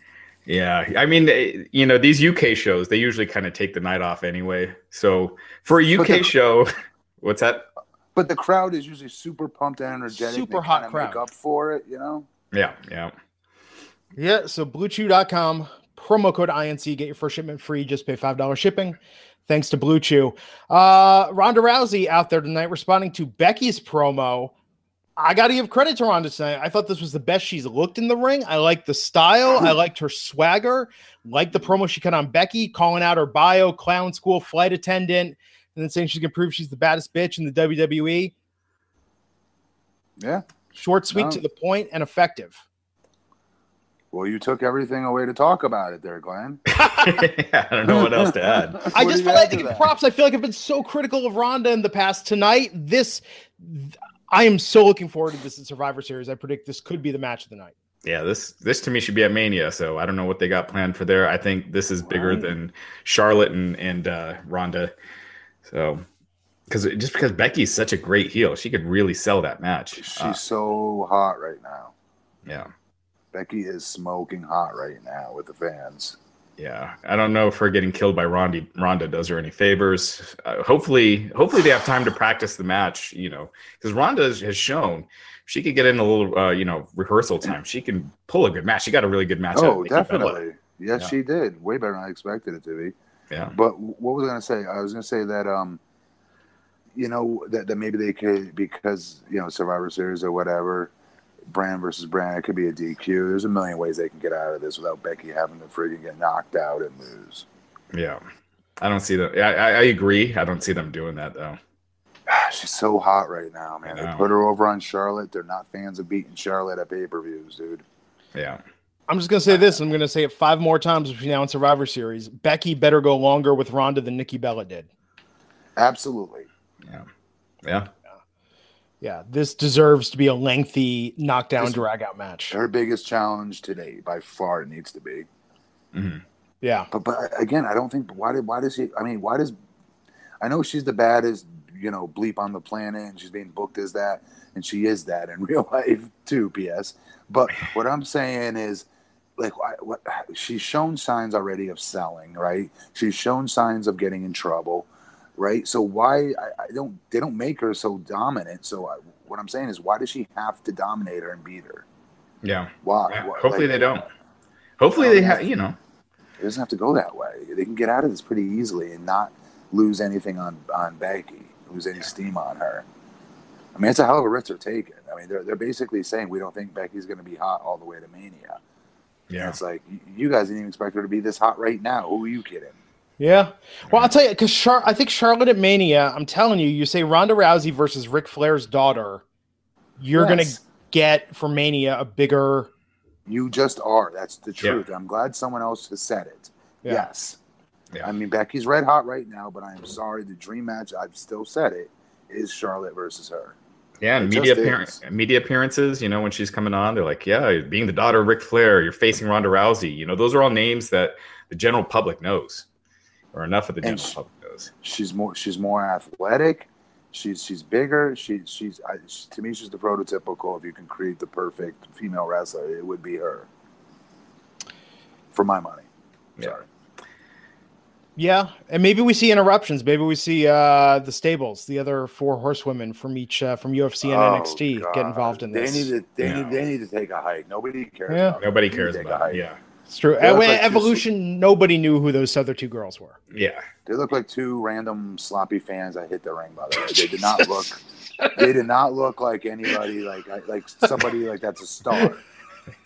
Speaker 3: Yeah, I mean, you know, these UK shows they usually kind of take the night off anyway. So for a UK
Speaker 2: the-
Speaker 3: show, [laughs] what's that?
Speaker 2: but the crowd is usually super pumped and energetic
Speaker 1: Super
Speaker 2: They
Speaker 1: hot
Speaker 2: kinda
Speaker 1: crowd.
Speaker 2: make up for it you know
Speaker 3: Yeah, yeah.
Speaker 1: Yeah, so bluechew.com, promo code INC, get your first shipment free, just pay $5 shipping. Thanks to Blue Chew. Uh, Ronda Rousey out there tonight responding to Becky's promo. I got to give credit to Ronda tonight. I thought this was the best she's looked in the ring. I liked the style. I liked her swagger. Liked the promo she cut on Becky, calling out her bio, clown school flight attendant, and then saying she's gonna prove she's the baddest bitch in the WWE.
Speaker 2: Yeah.
Speaker 1: Short, sweet,
Speaker 2: No.
Speaker 1: to the point, and effective.
Speaker 2: Well, you took everything away to talk about it there, Glenn. [laughs] [laughs]
Speaker 3: I don't know what else to add.
Speaker 1: I just feel like
Speaker 2: to that?
Speaker 1: props. I feel like I've been so critical of Ronda in the past. Tonight, this I am so looking forward to this in Survivor Series. I predict this could be the match of the night.
Speaker 3: Yeah, this this to me should be at Mania. So I don't know what they got planned for there. I think this is bigger
Speaker 2: Right.
Speaker 3: than Charlotte and and uh, Ronda. So because just because Becky's such a great heel, she could really sell that match.
Speaker 2: She's
Speaker 3: Uh,
Speaker 2: so hot right now.
Speaker 3: yeah,
Speaker 2: Becky is smoking hot right now with the fans.
Speaker 3: yeah. I don't know if her getting killed by Ronda Ronda does her any favors. Uh, hopefully, hopefully they have time to practice the match. You know, because Ronda has shown she could get in a little uh, you know rehearsal time. She can pull a good match. She got a really good match.
Speaker 2: Oh, definitely. Yes,
Speaker 3: Yeah.
Speaker 2: she did. Way better than I expected it to be.
Speaker 3: Yeah.
Speaker 2: But what was I going to say? I was going to say that, um, you know, that, that maybe they could, because, you know, Survivor Series or whatever, brand versus brand, it could be a DQ. There's a million ways they can get out of this without Becky having to freaking get knocked out and lose.
Speaker 3: Yeah. I don't see them. I, I, I agree. I don't see them doing that though. [sighs]
Speaker 2: She's so hot right now, man. They put her over on Charlotte. They're not fans of beating Charlotte at pay per views, dude.
Speaker 3: Yeah.
Speaker 1: I'm just gonna say this. I'm gonna say it five more times between now and Survivor Series. Becky better go longer with Ronda than Nikki Bella did.
Speaker 2: Absolutely.
Speaker 3: Yeah. Yeah.
Speaker 1: Yeah, this deserves to be a lengthy knockdown
Speaker 2: This-
Speaker 1: drag out match.
Speaker 2: Her biggest challenge today, by far, it needs to be.
Speaker 3: Mhm.
Speaker 1: Yeah,
Speaker 2: But but again, I don't think why did why does he? I mean, why does? I know she's the baddest, you know, bleep on the planet, and she's being booked as that, and she is that in [laughs] real life too. P.S. But what I'm saying is, like, why, what she's shown signs already of selling, right? She's shown signs of getting in trouble, right? So why I, I don't they don't make her so dominant? So I, what I'm saying is, why does she have to dominate her and beat her?
Speaker 3: Yeah.
Speaker 2: Why?
Speaker 3: Yeah.
Speaker 2: Why-
Speaker 3: Hopefully
Speaker 2: like,
Speaker 3: they don't. Hopefully they have, you know.
Speaker 2: It doesn't have to go that way. They can get out of this pretty easily and not lose anything on on Becky, lose any steam on her. I mean, it's a hell of a risk they're taking. I mean, they're they're basically saying we don't think Becky's going to be hot all the way to Mania. And
Speaker 3: Yeah.
Speaker 2: it's like you guys didn't even expect her to be this hot right now. Who are you kidding?
Speaker 1: Yeah. Well, I'll tell you because Char- I think Charlotte at Mania. I'm telling you, you say Ronda Rousey versus Ric Flair's daughter, you're
Speaker 2: Yes.
Speaker 1: gonna get for Mania a bigger.
Speaker 2: You just are. That's the
Speaker 3: Yeah.
Speaker 2: truth. I'm glad someone else has said it.
Speaker 1: Yeah.
Speaker 2: Yes.
Speaker 3: Yeah.
Speaker 2: I mean, Becky's red hot right now, but I am sorry. The dream match, I've still said it, is Charlotte versus her.
Speaker 3: Yeah, and
Speaker 2: It
Speaker 3: media
Speaker 2: just
Speaker 3: appearance, media appearances. You know, when she's coming on, they're like, "Yeah, being the daughter of Ric Flair, you're facing Ronda Rousey." You know, those are all names that the general public knows, or enough of the
Speaker 2: And
Speaker 3: general
Speaker 2: she-
Speaker 3: public knows.
Speaker 2: she's more she's more athletic she's she's bigger she, she's I, she, to me she's the prototypical if you can create the perfect female wrestler it would be her for my money
Speaker 3: Yeah.
Speaker 2: sorry
Speaker 1: Yeah, and maybe we see interruptions. Maybe we see uh the stables, the other four horsewomen from each uh, from UFC and
Speaker 2: Oh,
Speaker 1: NXT
Speaker 2: God.
Speaker 1: get involved in this.
Speaker 2: they need to they
Speaker 3: No.
Speaker 2: need they need to take a hike nobody cares
Speaker 1: Yeah.
Speaker 2: about
Speaker 3: Nobody
Speaker 2: They need to
Speaker 3: cares about. It. Yeah,
Speaker 1: It's true.
Speaker 2: They
Speaker 1: Uh,
Speaker 2: look
Speaker 1: when
Speaker 2: two-
Speaker 1: Evolution, nobody knew who those other two girls were.
Speaker 3: yeah,
Speaker 2: they look like two random sloppy fans that hit the ring by the way they did not look they did not look like anybody like like somebody like that's a star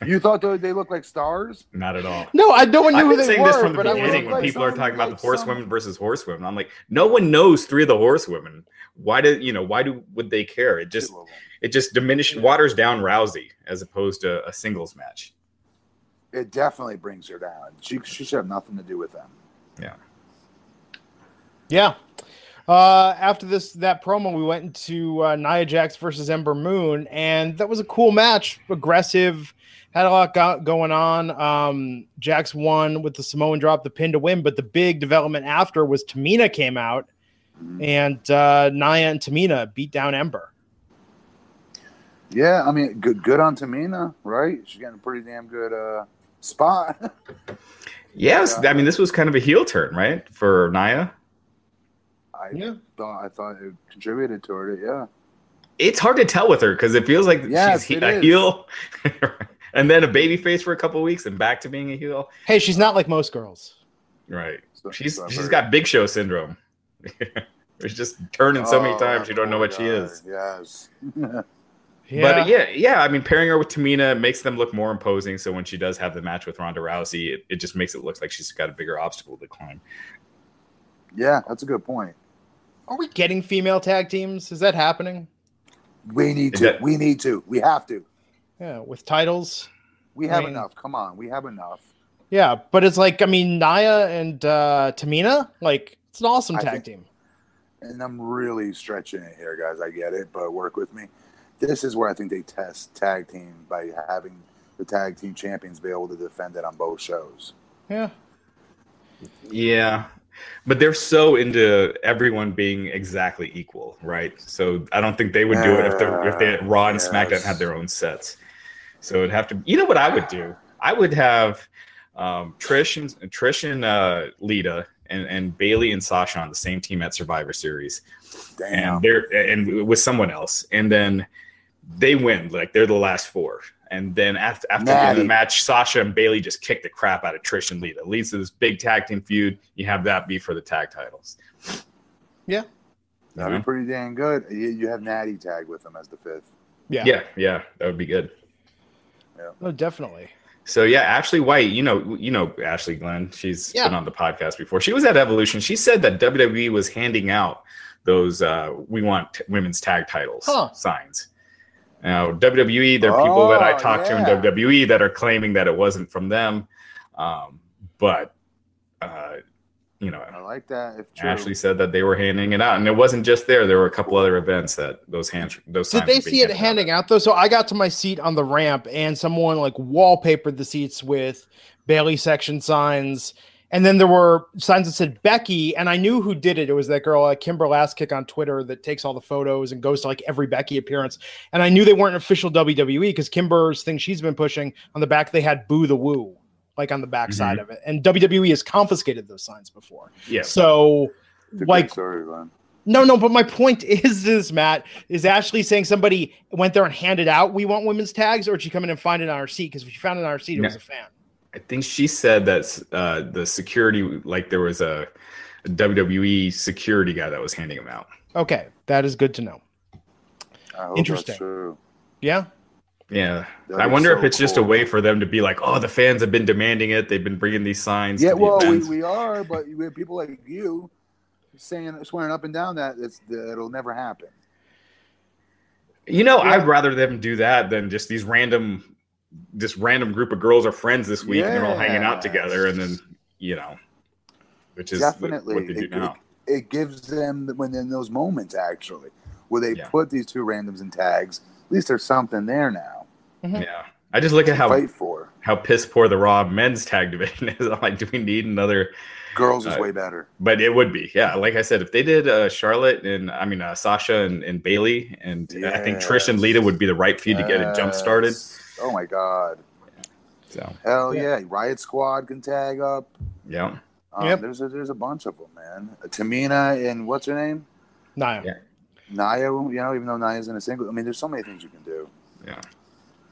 Speaker 2: you thought they, they looked like stars
Speaker 3: not at all.
Speaker 1: No, I no one knew
Speaker 3: I've
Speaker 1: who
Speaker 3: been
Speaker 1: they
Speaker 3: saying
Speaker 1: were.
Speaker 3: this from the
Speaker 1: but I was
Speaker 3: beginning when
Speaker 2: like
Speaker 3: people are talking about
Speaker 2: like
Speaker 3: the horsewomen
Speaker 2: some-
Speaker 3: versus horsewomen. I'm like, no one knows three of the horsewomen. Why do you know? Why do would they care? It just
Speaker 2: Two of them.
Speaker 3: it just diminishes waters down Rousey as opposed to a singles match.
Speaker 2: It definitely brings her down. She, she should have nothing to do with them.
Speaker 1: Yeah. Uh, after this that promo, we went into uh, Nia Jax versus Ember Moon, and that was a cool match. Aggressive, had a lot go- going on. Um, Jax won with the Samoan drop, the pin to win. But the big development after was Tamina came out,
Speaker 2: Mhm.
Speaker 1: and uh, Nia and Tamina beat down Ember.
Speaker 2: Yeah, I mean, good good on Tamina, right? She's getting a pretty damn good uh, spot. [laughs]
Speaker 3: Yes,
Speaker 2: Yeah.
Speaker 3: I mean this was kind of a heel turn, right, for Nia.
Speaker 2: I
Speaker 1: Yeah.
Speaker 2: thought I thought it contributed toward it. Yeah,
Speaker 3: It's hard to tell with her because it feels like
Speaker 2: Yes,
Speaker 3: she's
Speaker 2: it
Speaker 3: a
Speaker 2: is.
Speaker 3: heel, [laughs] and then a baby face for a couple weeks, and back to being a heel.
Speaker 1: Hey, she's not like most girls.
Speaker 3: Right.
Speaker 2: So-
Speaker 3: She's
Speaker 2: so I've
Speaker 3: she's
Speaker 2: heard.
Speaker 3: got Big Show syndrome. [laughs] She's just turning so many
Speaker 2: Oh,
Speaker 3: times you don't know what she is.
Speaker 2: Yes.
Speaker 3: But yeah, yeah. I mean, pairing her with Tamina makes them look more imposing. So when she does have the match with Ronda Rousey, it, it just makes it look like she's got a bigger obstacle to climb.
Speaker 2: Yeah, that's a good point.
Speaker 1: Are we getting female tag teams? Is that happening?
Speaker 2: We need to.
Speaker 3: that-
Speaker 2: we need to. We have to.
Speaker 1: Yeah, with titles.
Speaker 2: We have
Speaker 1: I mean-
Speaker 2: enough. Come on, we have enough.
Speaker 1: Yeah, but it's like I mean Nia and uh Tamina, like it's an awesome
Speaker 2: I
Speaker 1: tag
Speaker 2: think-
Speaker 1: team.
Speaker 2: And I'm really stretching it here, guys. I get it, but work with me. This is where I think they test tag team by having the tag team champions be able to defend it on both shows.
Speaker 1: Yeah.
Speaker 3: Yeah. But they're so into everyone being exactly equal, right? So I don't think they would do it if they if they had Raw and SmackDown
Speaker 2: Yes.
Speaker 3: had their own sets. So it'd have to. You know what I would do? I would have um, Trish and Trish and uh, Lita and, and Bayley and Sasha on the same team at Survivor Series,
Speaker 2: Damn.
Speaker 3: and they're and with someone else, and then they win. Like they're the last four. And then after after the end of the match, Sasha and Bayley just kick the crap out of Trish and Lita. Leads to this big tag team feud. You have that be for the tag titles.
Speaker 1: Yeah.
Speaker 2: That'd be pretty dang good. You, you have Natty tag with them as the fifth.
Speaker 1: Yeah.
Speaker 3: Yeah, yeah, that would be good.
Speaker 1: Oh, definitely.
Speaker 3: So yeah, Ashley White, you know, you know Ashley Glenn. She's
Speaker 1: Yeah.
Speaker 3: been on the podcast before. She was at Evolution. She said that WWE was handing out those uh, "We want t- women's tag titles"
Speaker 1: Huh.
Speaker 3: signs. Now WWE, there are people that I
Speaker 2: Oh,
Speaker 3: talked to in. WWE that are claiming that it wasn't from them, um, but uh, you know,
Speaker 2: I like that. If true.
Speaker 3: Ashley said that they were handing it out, and it wasn't just there. There were a couple other events that those hands, those.
Speaker 1: Did they see it
Speaker 3: out.
Speaker 1: handing out though? So I got to my seat on the ramp and someone like wallpapered the seats with Bayley section signs. And then there were signs that said Becky, and I knew who did it. It was that girl, uh, Kimber Lastkick on Twitter, that takes all the photos and goes to like every Becky appearance. And I knew they weren't official WWE because Kimber's thing she's been pushing on the back, they had Boo the Woo, like on the back side of it. And WWE has confiscated those signs before.
Speaker 3: Yeah,
Speaker 1: So, like,
Speaker 2: good story, Glenn.
Speaker 1: no, no, but my point [laughs] is this, Matt, is Ashley saying somebody went there and handed out we want women's tags, or did she come in and find it on our seat? Because if she found it on our seat, it
Speaker 3: No.
Speaker 1: was a fan.
Speaker 3: I think she said that uh, the security, like there was a, a WWE security guy that was handing them out.
Speaker 1: Okay, that is good to know. Interesting. Yeah.
Speaker 3: Yeah,
Speaker 2: That'd
Speaker 3: I wonder
Speaker 2: so
Speaker 3: if it's just a way for them to be like, oh, the fans have been demanding it. They've been bringing these signs.
Speaker 2: Yeah, well, we, we are, but we have people like you saying, swearing up and down that it's that it'll never happen.
Speaker 3: you know,
Speaker 1: Yeah.
Speaker 3: I'd rather them do that than just these random, this random group of girls are friends this week and they're all hanging out together, and then you know, which is
Speaker 2: Definitely.
Speaker 3: what they do
Speaker 2: It-
Speaker 3: now.
Speaker 2: It gives them when in those moments actually where they
Speaker 3: Yeah.
Speaker 2: put these two randoms in tags. At least there's something there now
Speaker 3: Yeah, I just look at how
Speaker 2: fight for.
Speaker 3: how piss poor the Raw men's tag division [laughs] is. I'm like, do we need another?
Speaker 2: Girls is
Speaker 3: Uh,
Speaker 2: way better.
Speaker 3: But it would be, yeah. Like I said, if they did uh, Charlotte and I mean uh, Sasha and, and Bayley, and I think Trish and Lita would be the right feud to get it jump started.
Speaker 2: Yes. Oh my god.
Speaker 3: So
Speaker 2: Hell
Speaker 1: Yeah.
Speaker 2: yeah. Riot Squad can tag up.
Speaker 3: yeah,
Speaker 2: Um,
Speaker 1: Yep.
Speaker 2: There's a there's a bunch of them, man. Tamina and what's her name?
Speaker 1: Nia.
Speaker 3: Yeah.
Speaker 2: Nia. You know, even though Nia's in a single. I mean, there's so many things you can do.
Speaker 3: yeah.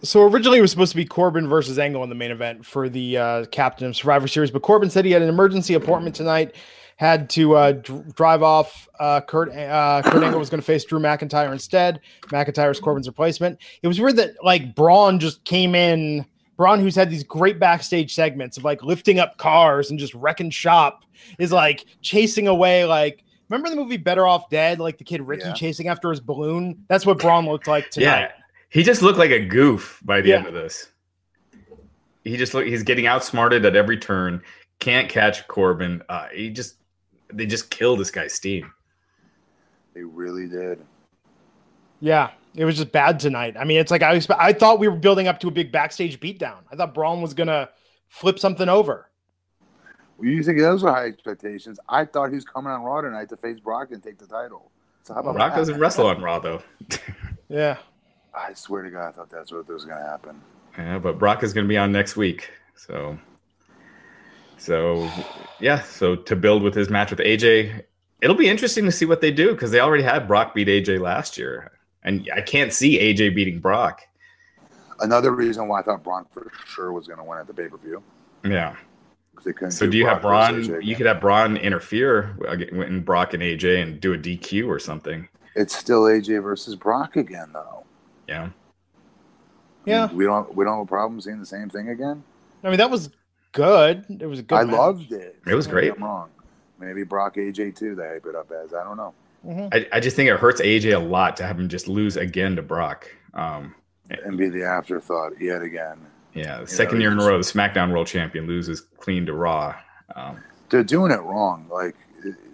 Speaker 1: So originally it was supposed to be Corbin versus Angle in the main event for the uh, Captain of Survivor Series, but Corbin said he had an emergency appointment tonight, had to uh, dr- drive off. Uh, Kurt uh, Kurt Angle was going to face Drew McIntyre instead. McIntyre's Corbin's replacement. It was weird that like Braun just came in. Braun, who's had these great backstage segments of like lifting up cars and just wrecking shop, is like chasing away like. Remember the movie Better Off Dead? Like the kid Ricky
Speaker 2: Yeah.
Speaker 1: chasing after his balloon. That's what Braun looked like tonight.
Speaker 3: Yeah, he just looked like a goof by the
Speaker 1: Yeah.
Speaker 3: end of this. He just look he's getting outsmarted at every turn. Can't catch Corbin. Uh, he just they just killed this guy's steam.
Speaker 2: They really did.
Speaker 1: Yeah, it was just bad tonight. I mean, it's like I expect, I thought we were building up to a big backstage beatdown. I thought Braun was gonna flip something over.
Speaker 2: Well, you think those are high expectations? I thought he was coming on Raw tonight to face Brock and take the title. So how about
Speaker 3: Brock
Speaker 2: that?
Speaker 3: doesn't wrestle on Raw though. [laughs]
Speaker 1: Yeah,
Speaker 2: I swear to God, I thought that's what was going to happen.
Speaker 3: Yeah, but Brock is going to be on next week. So, so yeah. So to build with his match with AJ, it'll be interesting to see what they do because they already had Brock beat AJ last year, and I can't see AJ beating Brock.
Speaker 2: Another reason why I thought Braun for sure was going to win at the pay per view.
Speaker 3: Yeah.
Speaker 2: They couldn't
Speaker 3: So do you have
Speaker 2: Brock
Speaker 3: Braun?
Speaker 2: AJ
Speaker 3: You
Speaker 2: again.
Speaker 3: could have Braun interfere in Brock and AJ and do a DQ or something.
Speaker 2: It's still AJ versus Brock again, though.
Speaker 3: Yeah.
Speaker 1: Yeah.
Speaker 2: we don't we don't have a problem seeing the same thing again.
Speaker 1: I mean, that was good. It was a good.
Speaker 2: I
Speaker 1: match.
Speaker 2: loved it.
Speaker 3: It was great.
Speaker 2: I'm wrong. Maybe Brock AJ too. They hype it up as I don't know.
Speaker 1: Mhm.
Speaker 3: I, I just think it hurts AJ a lot to have him just lose again to Brock. Um,
Speaker 2: And be the afterthought yet again.
Speaker 3: yeah, the second year in a row, the SmackDown World Champion loses clean to Raw. Um,
Speaker 2: They're doing it wrong. Like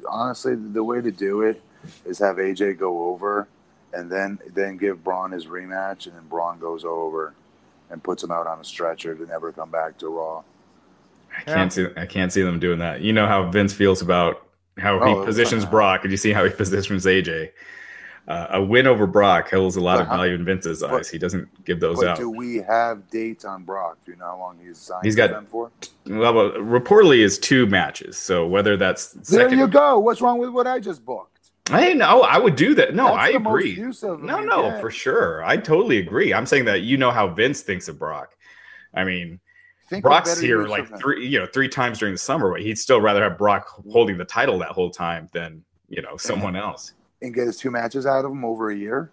Speaker 2: honestly, the way to do it is have AJ go over, and then then give Braun his rematch, and then Braun goes over, and puts him out on a stretcher to never come back to Raw.
Speaker 3: I can't see I can't see them doing that. You know how Vince feels about how he
Speaker 2: Oh,
Speaker 3: positions
Speaker 2: uh,
Speaker 3: Brock, and you see how he [laughs] positions AJ. Uh, a win over Brock holds a lot of
Speaker 2: But how-
Speaker 3: value in Vince's
Speaker 2: but-
Speaker 3: eyes. He doesn't give those out.
Speaker 2: do we have dates on Brock? Do you know how long he's signed
Speaker 3: He's got-
Speaker 2: them for?
Speaker 3: Well, well, reportedly is two matches. So whether that's
Speaker 2: There you go. What's wrong with what I just booked?
Speaker 3: I know I would do that. No,
Speaker 2: That's
Speaker 3: I agree.
Speaker 2: of
Speaker 3: No, no,
Speaker 2: get.
Speaker 3: for sure. I totally agree. I'm saying that you know how Vince thinks of Brock. I mean,
Speaker 2: Think
Speaker 3: Brock's here like three, you know, three times during the summer, but he'd still rather have Brock holding the title that whole time than you know someone else.
Speaker 2: and get his two matches out of him over a year.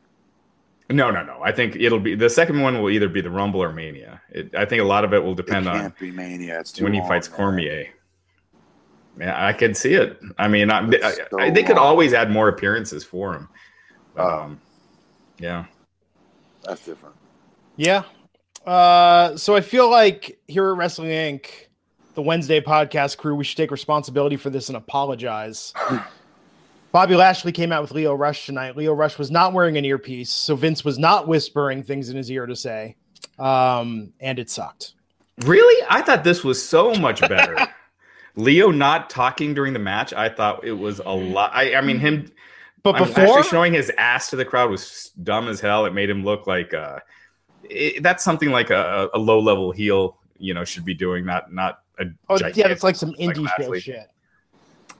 Speaker 3: No, no, no. I think it'll be the second one will either be the Rumble or Mania. It, I think a lot of it will
Speaker 2: It
Speaker 3: depend on
Speaker 2: can't be Mania. It's too
Speaker 3: when he
Speaker 2: long,
Speaker 3: fights
Speaker 2: man.
Speaker 3: Cormier. Yeah, I could see it. I mean, I,
Speaker 2: That's
Speaker 3: I-
Speaker 2: so
Speaker 3: I- they could always add more appearances for him. But,
Speaker 2: Oh.
Speaker 3: um, yeah.
Speaker 2: That's different.
Speaker 1: Yeah. Uh, so I feel like here at Wrestling Inc., the Wednesday podcast crew, we should take responsibility for this and apologize. Bobby Lashley came out with Lio Rush tonight. Lio Rush was not wearing an earpiece, so Vince was not whispering things in his ear to say, um, and it sucked.
Speaker 3: Really? I thought this was so much better. [laughs] Lio not talking during the match, I thought it was a lot. I, I mean, him
Speaker 1: But
Speaker 3: I mean,
Speaker 1: before,
Speaker 3: actually showing his ass to the crowd was dumb as hell. It made him look like uh, it, that's something like a, a low level heel, you know, should be doing. Not not a
Speaker 1: oh, yeah, it's like some
Speaker 3: like
Speaker 1: indie show shit.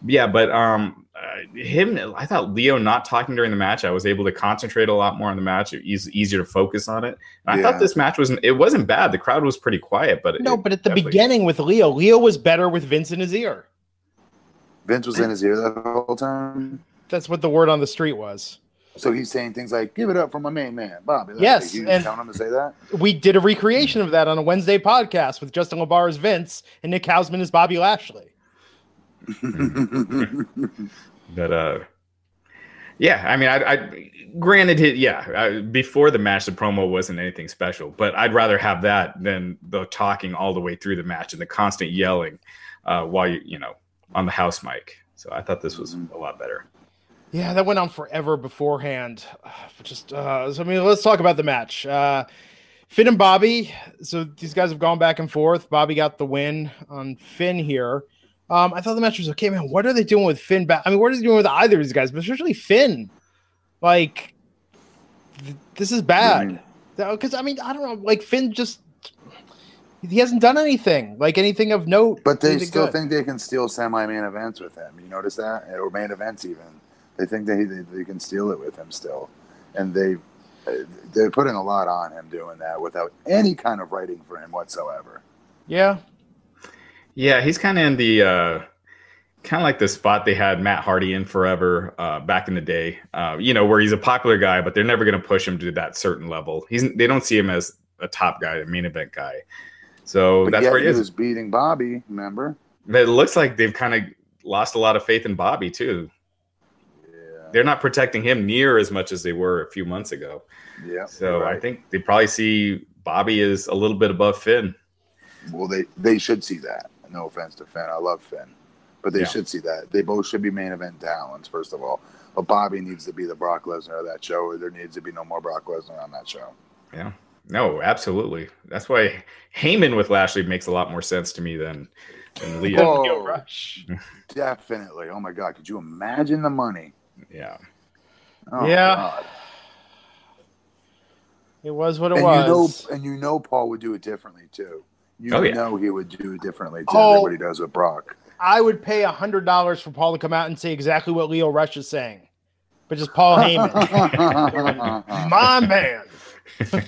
Speaker 3: Yeah, but um, uh, him, I thought Lio not talking during the match. I was able to concentrate a lot more on the match. It was easier to focus on it. And I thought this match was it wasn't bad. The crowd was pretty quiet, but
Speaker 1: No,
Speaker 3: it
Speaker 1: but at the beginning with Lio, Lio was better with Vince in his ear.
Speaker 2: Vince was in his ear that whole time.
Speaker 1: That's what the word on the street was.
Speaker 2: So he's saying things like, "Give it up for my main man, Bobby."
Speaker 1: Yes,
Speaker 2: he was
Speaker 1: and-
Speaker 2: telling him to say that.
Speaker 1: We did a recreation of that on a Wednesday podcast with Justin LaBar as Vince and Nick Hausman as Bobby Lashley. [laughs]
Speaker 3: But uh, yeah, I mean, I, I granted, it, yeah, I, before the match, the promo wasn't anything special, but I'd rather have that than the talking all the way through the match and the constant yelling uh, while you, you know, on the house mic. So I thought this was a lot better.
Speaker 1: Yeah, that went on forever beforehand. [sighs] Just uh, so I mean, let's talk about the match. Uh, Finn and Bobby. So these guys have gone back and forth. Bobby got the win on Finn here. Um, I thought the match was okay, man. What are they doing with Finn? Back? I mean, what are they doing with either of these guys, but especially Finn? Like, th- this is bad. Because I mean, I don't know. Like Finn just he hasn't done anything like anything of note.
Speaker 2: But they still
Speaker 1: good.
Speaker 2: think they can steal semi-main events with him. You notice that, or main events even. They think they they, they can steal it with him still, and they they're putting a lot on him doing that without any kind of writing for him whatsoever.
Speaker 1: yeah.
Speaker 3: Yeah, he's kind of in the uh, kind of like the spot they had Matt Hardy in forever uh, back in the day. Uh, you know, where he's a popular guy, but they're never going to push him to that certain level. He's they don't see him as a top guy, a main event guy. So
Speaker 2: But
Speaker 3: that's where he
Speaker 2: he
Speaker 3: is.
Speaker 2: was beating Bobby. Remember?
Speaker 3: But it looks like they've kind of lost a lot of faith in Bobby too.
Speaker 2: Yeah.
Speaker 3: They're not protecting him near as much as they were a few months ago.
Speaker 2: Yeah.
Speaker 3: So
Speaker 2: you're
Speaker 3: I think they probably see Bobby as a little bit above Finn.
Speaker 2: Well, they they should see that. No offense to Finn, I love Finn, but they
Speaker 3: Yeah.
Speaker 2: should see that. They both should be main event talents, first of all. But Bobby needs to be the Brock Lesnar of that show, or there needs to be no more Brock Lesnar on that show.
Speaker 3: Yeah. No, absolutely. That's why Heyman with Lashley makes a lot more sense to me than, than Lio.
Speaker 2: Oh.
Speaker 1: Lio Rush.
Speaker 2: Definitely. Oh my God, could you imagine the money?
Speaker 3: Yeah.
Speaker 2: Oh,
Speaker 1: Yeah.
Speaker 2: God.
Speaker 1: It was what it
Speaker 2: And
Speaker 1: was.
Speaker 2: you know, and you know, Paul would do it differently too. You
Speaker 3: Oh, yeah.
Speaker 2: know, he would do it differently too
Speaker 1: Oh.
Speaker 2: than what he does with Brock.
Speaker 1: I would pay a hundred dollars for Paul to come out and say exactly what Lio Rush is saying, but just Paul Heyman, [laughs] my man. [laughs]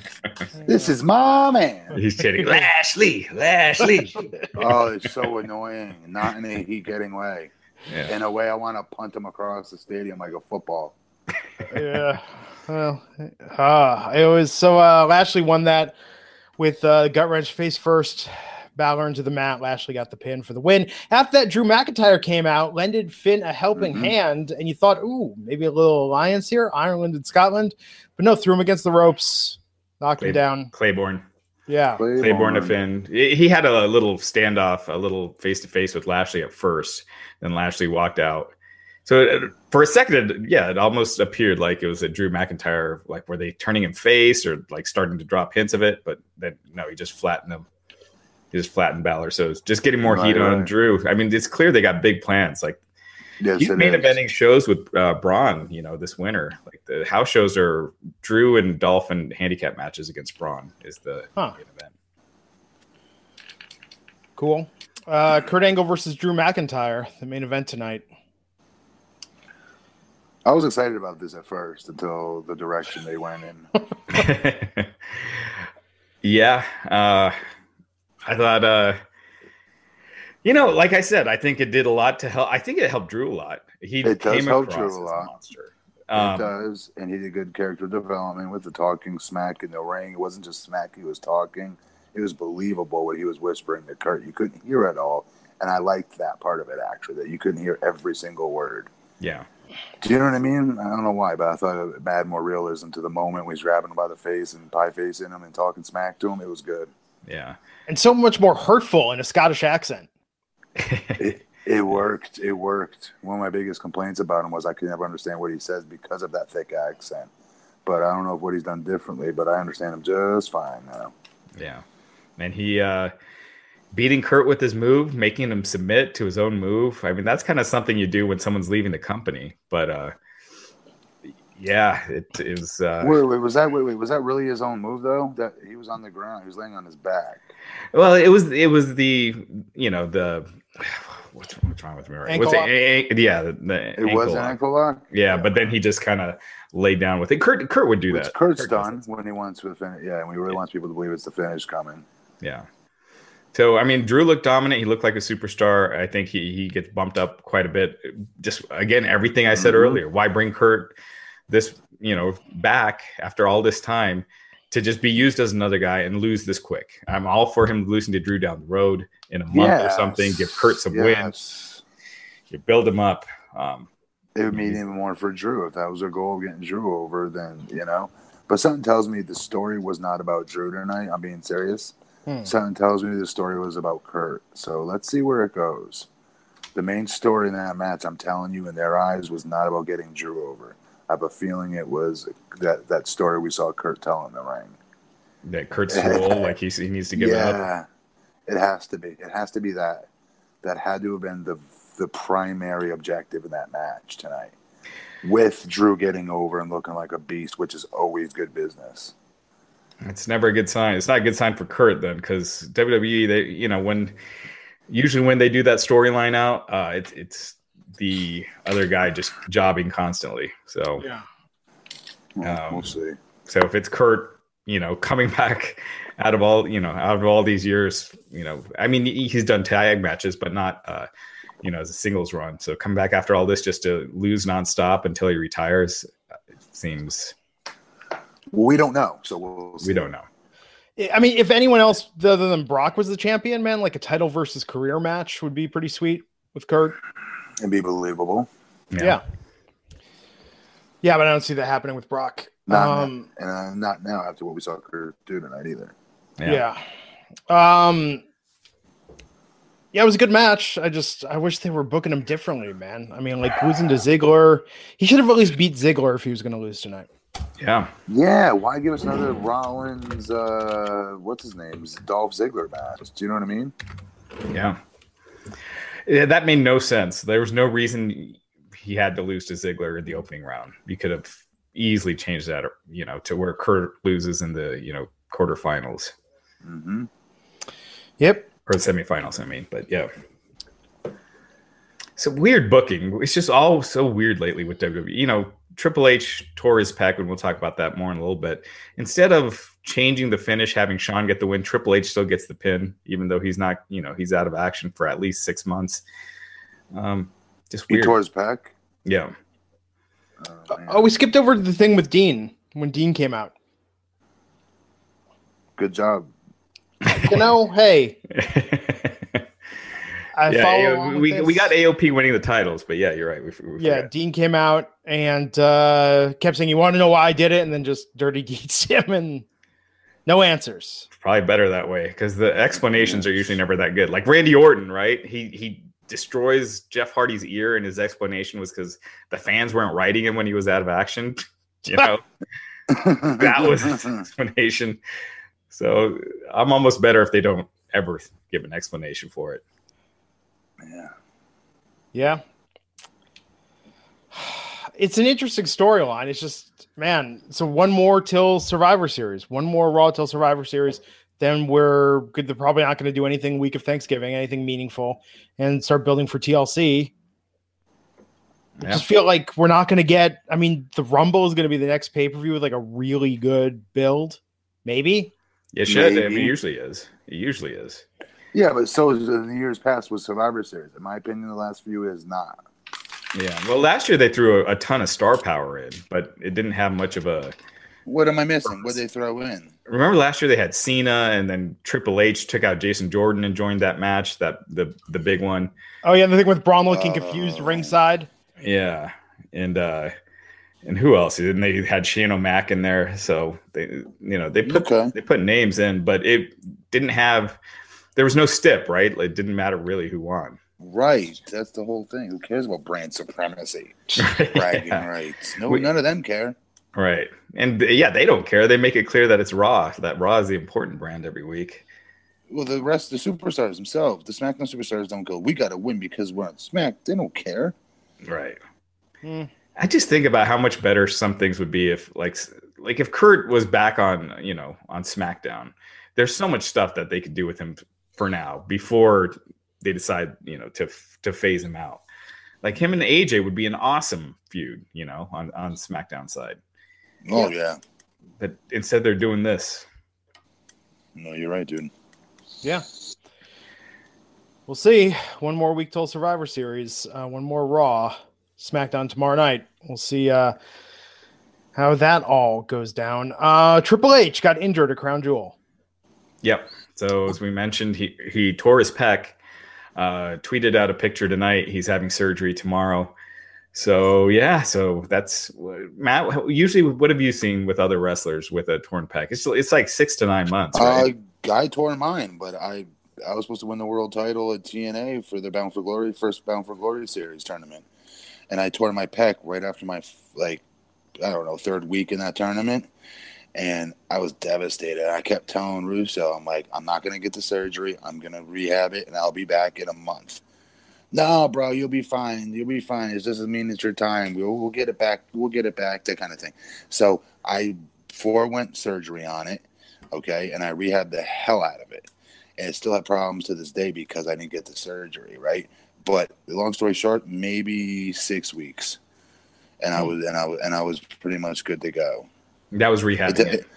Speaker 2: this is my man.
Speaker 3: He's kidding. Lashley, Lashley. [laughs]
Speaker 2: Oh, it's so annoying. Not in a heat getting way.
Speaker 3: Yeah.
Speaker 2: In a way, I want to punt him across the stadium like a football. [laughs]
Speaker 1: yeah. Well, uh, it was so uh, Lashley won that. with uh, gut wrench face first. Balor into the mat. Lashley got the pin for the win. After that, Drew McIntyre came out, lended Finn a helping
Speaker 2: Mhm.
Speaker 1: hand, and you thought, ooh, maybe a little alliance here, Ireland and Scotland. But no, threw him against the ropes, knocked him down.
Speaker 3: Claymore.
Speaker 1: Yeah.
Speaker 3: Claymore to Finn. He had a little standoff, a little face to face with Lashley at first. Then Lashley walked out. So it, for a second, it, yeah, it almost appeared like it was a Drew McIntyre. Like were they turning him face or like starting to drop hints of it? But then no, he just flattened him. He just flattened Balor. So it's just getting more
Speaker 2: Right,
Speaker 3: heat on. Drew. I mean, it's clear they got big plans. Like
Speaker 2: Yes,
Speaker 3: He's
Speaker 2: it
Speaker 3: main
Speaker 2: is.
Speaker 3: eventing shows with uh, Braun, you know, this winter. Like the house shows are Drew and Dolphin handicap matches against Braun is the
Speaker 1: Huh.
Speaker 3: main event.
Speaker 1: Cool. Uh, Kurt Angle versus Drew McIntyre, the main event tonight.
Speaker 2: I was excited about this at first until the direction they went in. [laughs]
Speaker 3: yeah, uh, I thought, uh, you know, like I said, I think it did a lot to help. I think it helped Drew a lot. He
Speaker 2: It does
Speaker 3: came
Speaker 2: help
Speaker 3: across
Speaker 2: Drew a lot.
Speaker 3: monster.
Speaker 2: it
Speaker 3: Um,
Speaker 2: does, and he did good character development with the talking smack in the ring. It wasn't just smack; he was talking. It was believable what he was whispering to Kurt. You couldn't hear it all, and I liked that part of it actually. That you couldn't hear every single word.
Speaker 3: yeah,
Speaker 2: Do you know what I mean? I don't know why, but I thought it added more realism to the moment when he's grabbing him by the face and pie facing him and talking smack to him. It was good.
Speaker 3: yeah.
Speaker 1: And so much more hurtful in a Scottish accent.
Speaker 2: It, [laughs] it worked. It worked. One of my biggest complaints about him was I could never understand what he says because of that thick accent. But I don't know what he's done differently, but I understand him just fine now.
Speaker 3: Yeah. And he uh beating Kurt with his move, making him submit to his own move. I mean, that's kind of something you do when someone's leaving the company. But uh yeah, it is uh
Speaker 2: Wait, wait, was that wait, wait, was that really his own move though? That he was on the ground, he was laying on his back.
Speaker 3: well, it was it was the you know, the what's, what's wrong with me? right?
Speaker 1: Ankle
Speaker 3: What's it- a- a- yeah, the, the
Speaker 2: It
Speaker 3: ankle
Speaker 2: was an ankle lock.
Speaker 3: Yeah, but then he just kind of laid down with it. Kurt Kurt would do
Speaker 2: Which
Speaker 3: that.
Speaker 2: Kurt's
Speaker 3: Kurt
Speaker 2: done when he wants to finish. Yeah, and we really wants people to believe it's the finish coming.
Speaker 3: Yeah. So I mean, Drew looked dominant. He looked like a superstar. I think he he gets bumped up quite a bit. Just again, everything I said
Speaker 2: Mhm.
Speaker 3: earlier. Why bring Kurt this you know back after all this time to just be used as another guy and lose this quick? I'm all for him losing to Drew down the road in a month or something. Give Kurt some wins. You build him up. Um,
Speaker 2: It would mean even more for Drew if that was their goal of getting Drew over. Then you know, but something tells me the story was not about Drew tonight. I'm being serious.
Speaker 1: Hmm.
Speaker 2: Something tells me the story was about Kurt. So let's see where it goes. The main story in that match, I'm telling you, in their eyes, was not about getting Drew over. I have a feeling it was that that story we saw Kurt tell in the ring.
Speaker 3: that Kurt's role, [laughs] like he he needs to give it up.
Speaker 2: yeah, it has to be. It has to be that. That had to have been the the primary objective in that match tonight. With Drew getting over and looking like a beast, which is always good business.
Speaker 3: It's never a good sign. It's not a good sign for Kurt then, because WWE, they you know when usually when they do that storyline out, uh, it's it's the other guy just jobbing constantly. So
Speaker 1: Yeah.
Speaker 2: Well,
Speaker 3: Um,
Speaker 2: we'll see.
Speaker 3: so if it's Kurt, you know, coming [laughs] back out of all you know out of all these years, you know, I mean he's done tag matches, but not uh, you know as a singles run. So come back after all this just to lose nonstop until he retires, uh, it seems
Speaker 2: Well, we don't know, so we'll see.
Speaker 3: we don't know.
Speaker 1: I mean, if anyone else other than Brock was the champion, man, like a title versus career match would be pretty sweet with Kurt.
Speaker 2: And be believable.
Speaker 1: Yeah. Yeah, but I don't see that happening with Brock.
Speaker 2: Not
Speaker 1: um,
Speaker 2: and uh, not now after what we saw Kurt do tonight either.
Speaker 1: yeah. Um Yeah, it was a good match. I just I wish they were booking him differently, man. I mean, like losing to Ziggler. He should have at least beat Ziggler if he was gonna lose tonight.
Speaker 3: yeah.
Speaker 2: Yeah, why give us another Rollins? Uh, what's his name? Dolph Ziggler match. Do you know what I mean?
Speaker 3: Yeah. Yeah, that made no sense. There was no reason he had to lose to Ziggler in the opening round. You could have easily changed that, you know, to where Kurt loses in the, you know, quarterfinals
Speaker 2: hmm
Speaker 1: Yep.
Speaker 3: or the semifinals, I mean. But yeah. So weird booking. It's just all so weird lately with WWE. You know, Triple H tore his pack, and we'll talk about that more in a little bit. Instead of changing the finish, having Shawn get the win, Triple H still gets the pin, even though he's not, you know, he's out of action for at least six months. Um, just
Speaker 2: He tore his pec.
Speaker 3: yeah.
Speaker 2: Oh.
Speaker 1: Oh, we skipped over the thing with Dean when Dean came out.
Speaker 2: Good job,
Speaker 1: you know, hey, [laughs] I
Speaker 3: yeah,
Speaker 1: follow
Speaker 3: yeah,
Speaker 1: along
Speaker 3: we,
Speaker 1: this.
Speaker 3: we got AOP winning the titles, but yeah, you're right. We, we
Speaker 1: Yeah,
Speaker 3: forgot.
Speaker 1: Dean came out and uh, kept saying, "You want to know why I did it?" And then just dirty [laughs] geeks him, and no answers.
Speaker 3: probably better that way because the explanations are usually never that good. Like Randy Orton, right? He he destroys Jeff Hardy's ear, and his explanation was because the fans weren't writing him when he was out of action. [laughs] You know, [laughs] that was his explanation. So I'm almost better if they don't ever give an explanation for it.
Speaker 2: Yeah.
Speaker 1: Yeah, it's an interesting storyline. It's just, man. So one more till Survivor Series, one more Raw till Survivor Series. Then we're good. They're probably not going to do anything week of Thanksgiving, anything meaningful, and start building for TLC. I just feel like we're not going to get. I mean, the Rumble is going to be the next pay per view with like a really good build, maybe.
Speaker 3: It should. I mean, it usually is. It usually is.
Speaker 2: Yeah, but so is in the years past with Survivor Series. In my opinion, the last few is not.
Speaker 3: Yeah. Well, last year they threw a, a ton of star power in, but it didn't have much of a.
Speaker 2: What am I missing? What they throw in?
Speaker 3: Remember last year they had Cena, and then Triple H took out Jason Jordan and joined that match. That the the big one.
Speaker 1: Oh yeah, the thing with Braun looking confused
Speaker 2: Oh.
Speaker 1: ringside.
Speaker 3: Yeah, and uh and who else? And they had Shane O'Mac in there, so they you know they put
Speaker 2: Okay.
Speaker 3: they put names in, but it didn't have. There was no stip, right? It didn't matter really who won.
Speaker 2: Right. That's the whole thing. Who cares about brand supremacy? [laughs] Bragging
Speaker 3: Yeah,
Speaker 2: rights. No,
Speaker 3: We-
Speaker 2: none of them care.
Speaker 3: right, and yeah, they don't care. They make it clear that it's Raw. That Raw is the important brand every week.
Speaker 2: Well, the rest of the superstars themselves, the SmackDown superstars, don't go. We got to win because we're on Smack. They don't care.
Speaker 3: Right.
Speaker 1: Hmm.
Speaker 3: I just think about how much better some things would be if like like if Kurt was back on, you know, on SmackDown. There's so much stuff that they could do with him for now before they decide, you know, to to phase him out. Like him and AJ would be an awesome feud, you know, on on SmackDown side.
Speaker 2: Oh yeah.
Speaker 3: But instead they're doing this.
Speaker 2: No, you're right, dude.
Speaker 1: Yeah. We'll see. One more week till Survivor Series. Uh, one more Raw. SmackDown tomorrow night. We'll see uh, how that all goes down. Uh, Triple H got injured at Crown Jewel.
Speaker 3: Yep. So as we mentioned, he he tore his pec. Uh, tweeted out a picture tonight. He's having surgery tomorrow. So yeah, so that's Matt. Usually, what have you seen with other wrestlers with a torn pec? It's it's like six to nine months, right?
Speaker 2: Uh, I tore mine, but I I was supposed to win the world title at TNA for the Bound for Glory first Bound for Glory series tournament, and I tore my pec right after my like I don't know third week in that tournament, and I was devastated. I kept telling Russo, I'm like, I'm not gonna get the surgery. I'm gonna rehab it, and I'll be back in a month. No, bro, you'll be fine. You'll be fine. It doesn't mean it's your time. We'll, we'll get it back. We'll get it back. That kind of thing. So I forewent surgery on it okay and i rehabbed the hell out of it and it still have problems to this day because i didn't get the surgery right but long story short maybe six weeks and i hmm. was and i was and i was pretty much good to go
Speaker 3: that was rehabbing.
Speaker 2: it-
Speaker 3: It.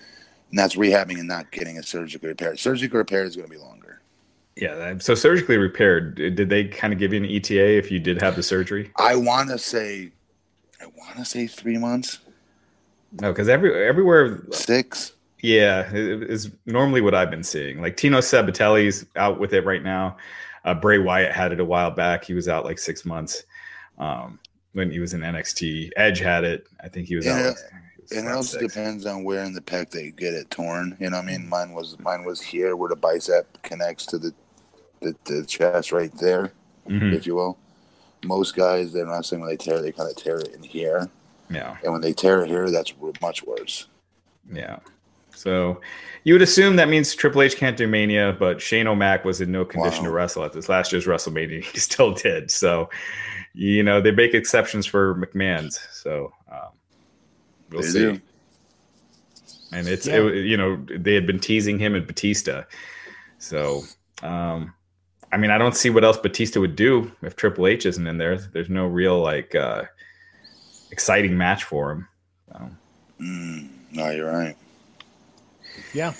Speaker 2: and that's rehabbing and not getting a surgical repair surgical repair is going to be longer
Speaker 3: Yeah. So surgically repaired. Did they kind of give you an ETA if you did have the surgery?
Speaker 2: i want to say i want to say three months
Speaker 3: No, because every everywhere
Speaker 2: six
Speaker 3: Yeah, is normally what I've been seeing. Like Tino Sabbatelli's out with it right now. Uh, Bray Wyatt had it a while back. He was out like six months um, when he was in NXT. Edge had it. I think he was
Speaker 2: Yeah,
Speaker 3: out. He was
Speaker 2: And it also
Speaker 3: six.
Speaker 2: depends on where in the pec they get it torn. You know what I mean? Mine was mine was here where the bicep connects to the the, the chest right there,
Speaker 3: Mhm.
Speaker 2: if you will. Most guys they're not saying when they tear, they kind of tear it in here,
Speaker 3: Yeah,
Speaker 2: and when they tear it here, that's much worse.
Speaker 3: yeah. So you would assume that means Triple H can't do Mania, but Shane O'Mac was in no condition
Speaker 2: Wow.
Speaker 3: to wrestle at this last year's WrestleMania. [laughs] He still did. So, you know, they make exceptions for McMahon's. So we'll
Speaker 2: They
Speaker 3: see.
Speaker 2: do.
Speaker 3: and it's
Speaker 1: Yeah.
Speaker 3: it, you know they had been teasing him and Batista, so um, I mean I don't see what else Batista would do if Triple H isn't in there. There's no real like uh, exciting match for him. So,
Speaker 2: Mm, no, you're right.
Speaker 1: Yeah.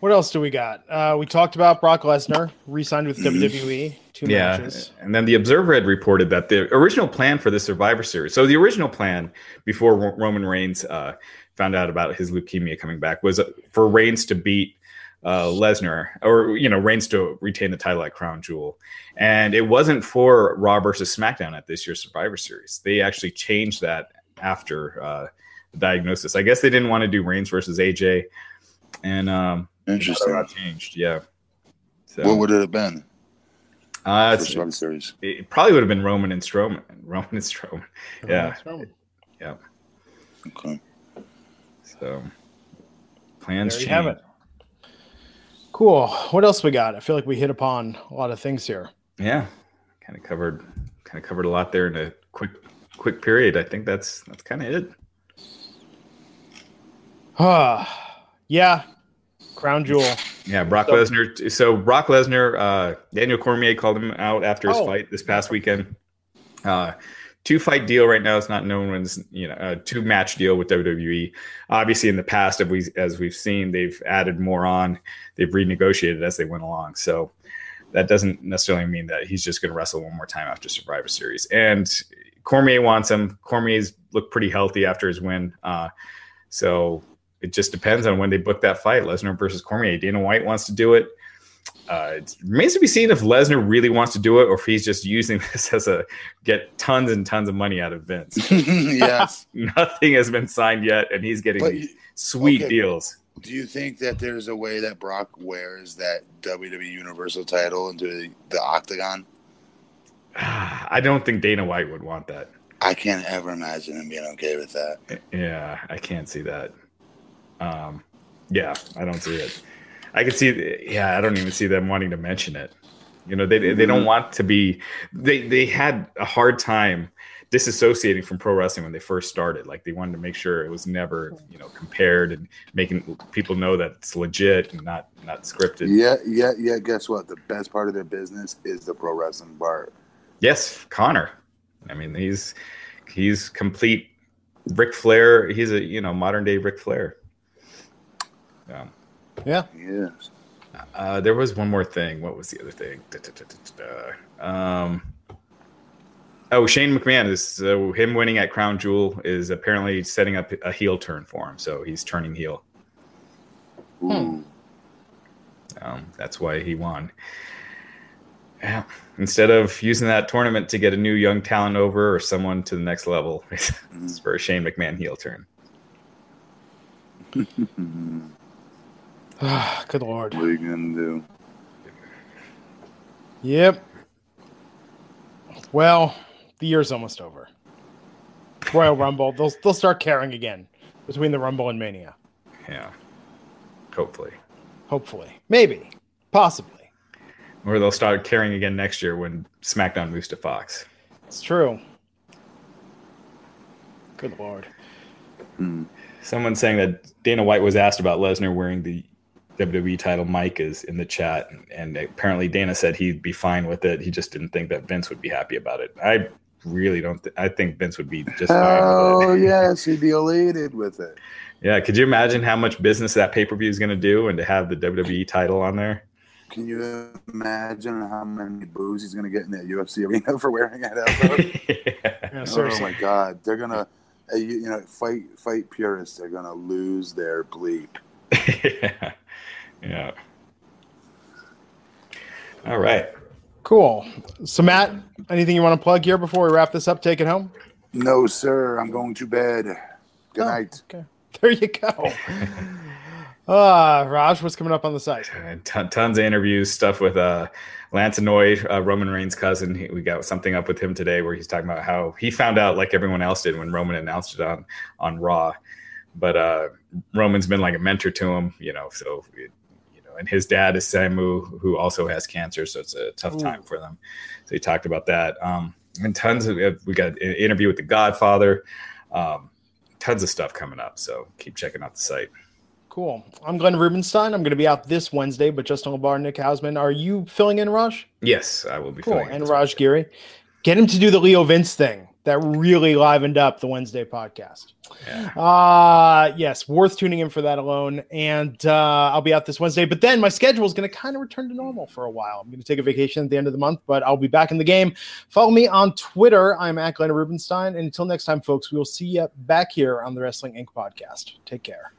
Speaker 1: What else do we got? Uh, we talked about Brock Lesnar re-signed with WWE. Two
Speaker 3: yeah,
Speaker 1: matches.
Speaker 3: and then the Observer had reported that the original plan for the Survivor Series. So the original plan before Ro- Roman Reigns uh, found out about his leukemia coming back was uh, for Reigns to beat uh, Lesnar, or you know, Reigns to retain the title at Crown Jewel, and it wasn't for Raw versus SmackDown at this year's Survivor Series. They actually changed that after uh, the diagnosis. I guess they didn't want to do Reigns versus AJ, and um,
Speaker 4: Interesting.
Speaker 3: changed. Yeah. So,
Speaker 4: What would it have been
Speaker 3: uh,
Speaker 4: for
Speaker 3: it's-
Speaker 4: Survivor Series?
Speaker 3: it probably would have been Roman and Strowman. [laughs] Roman and Strowman. Yeah. Yeah.
Speaker 4: Okay.
Speaker 3: So plans
Speaker 1: There
Speaker 3: change.
Speaker 1: Cool. What else we got? I feel like we hit upon a lot of things here.
Speaker 3: Yeah. Kind of covered kind of covered a lot there in a quick quick period. I think that's that's kind of it.
Speaker 1: Ah, [sighs] yeah. Crown Jewel.
Speaker 3: Yeah, Brock
Speaker 1: So-
Speaker 3: Lesnar. So Brock Lesnar, uh, Daniel Cormier called him out after his
Speaker 1: Oh.
Speaker 3: fight this past weekend. Uh, two fight deal right now. It's not known as you know a two match deal with WWE. Obviously, in the past, as we as we've seen, they've added more on. They've renegotiated as they went along. So that doesn't necessarily mean that he's just going to wrestle one more time after Survivor Series. And Cormier wants him. Cormier's looked pretty healthy after his win. Uh, so it just depends on when they book that fight. Lesnar versus Cormier. Dana White wants to do it. Uh, it remains to be seen if Lesnar really wants to do it or if he's just using [laughs] this as a get tons and tons of money out of Vince. [laughs]
Speaker 4: yes. [laughs]
Speaker 3: Nothing has been signed yet, and he's getting
Speaker 4: But
Speaker 3: these sweet
Speaker 4: okay.
Speaker 3: deals.
Speaker 4: do you think that there's a way that Brock wears that WWE Universal title into the, the octagon? [sighs]
Speaker 3: I don't think Dana White would want that.
Speaker 4: I can't ever imagine him being okay with that.
Speaker 3: Yeah, I can't see that. Um, yeah, I don't see it. I can see. Yeah, I don't even see them wanting to mention it. You know, they they don't
Speaker 4: Mhm.
Speaker 3: want to be. They they had a hard time disassociating from pro wrestling when they first started. Like they wanted to make sure it was never you know compared and making people know that it's legit and not not scripted.
Speaker 4: Yeah, yeah, yeah. Guess what? The best part of their business is the pro wrestling part.
Speaker 3: Yes, Connor. I mean, he's he's complete Ric Flair. He's a you know modern day Ric Flair. Um,
Speaker 1: Yeah.
Speaker 4: Yeah.
Speaker 3: Uh, there was one more thing. What was the other thing? Da, da, da, da, da. Um, oh, Shane McMahon is so him winning at Crown Jewel is apparently setting up a heel turn for him. So he's turning heel.
Speaker 4: Ooh.
Speaker 3: Um, that's why he won. Yeah. Instead of using that tournament to get a new young talent over or someone to the next level, [laughs] it's for a Shane McMahon heel turn. [laughs] [sighs]
Speaker 1: Good lord.
Speaker 4: What are you gonna do?
Speaker 1: Yep. Well, the year's almost over. Royal Rumble. They'll they'll start caring again between the Rumble and Mania.
Speaker 3: Yeah. Hopefully.
Speaker 1: Hopefully, maybe, possibly.
Speaker 3: Or they'll start caring again next year when SmackDown moves to Fox.
Speaker 1: It's true. Good lord.
Speaker 4: Hmm.
Speaker 3: Someone saying that Dana White was asked about Lesnar wearing the WWE title. Mike is in the chat, and, and apparently Dana said he'd be fine with it. He just didn't think that Vince would be happy about it. I really don't. Th- I think Vince would be just fine
Speaker 4: Oh
Speaker 3: with it.
Speaker 4: yes, he'd be elated with it.
Speaker 3: Yeah, could you imagine how much business that pay per view is going to do, and to have the WWE title on there?
Speaker 4: Can you imagine how many boos he's gonna get in that UFC arena [laughs] for wearing it out? [laughs]
Speaker 1: Yeah,
Speaker 4: oh my god, they're gonna, uh, you, you know, fight fight purists. They're gonna lose their bleep. [laughs]
Speaker 3: yeah. Yeah. All right.
Speaker 1: Cool. So, Matt, anything you want to plug here before we wrap this up? Take it home.
Speaker 4: No, sir, I'm going to bed. Good
Speaker 1: Oh.
Speaker 4: night.
Speaker 1: Okay. [laughs] There you go. [laughs] Ah, Raj, what's coming up on the site?
Speaker 3: And ton, tons of interviews, stuff with uh, Lance Anoa'i, uh, Roman Reigns' cousin. He, we got something up with him today where he's talking about how he found out like everyone else did when Roman announced it on on Raw. But uh, Roman's been like a mentor to him, you know. So, it, you know, and his dad is Samu, who also has cancer, so it's a tough time for them. So he talked about that. Um, and tons of we got an interview with the Godfather. Um, tons of stuff coming up. So keep checking out the site.
Speaker 1: Cool. I'm Glenn Rubenstein. I'm going to be out this Wednesday, but Justin LaBar, Nick Hausman. Are you filling in, Raj?
Speaker 3: Yes, I will be.
Speaker 1: Cool.
Speaker 3: filling in
Speaker 1: And Raj Giri. Get him to do the Lio Vince thing. That really livened up the Wednesday podcast.
Speaker 3: Yeah.
Speaker 1: Uh yes, worth tuning in for that alone. And uh, I'll be out this Wednesday, but then my schedule is going to kind of return to normal for a while. I'm going to take a vacation at the end of the month, but I'll be back in the game. Follow me on Twitter. I'm at Glenn Rubenstein. And until next time, folks, we will see you back here on the Wrestling Inc. podcast. Take care.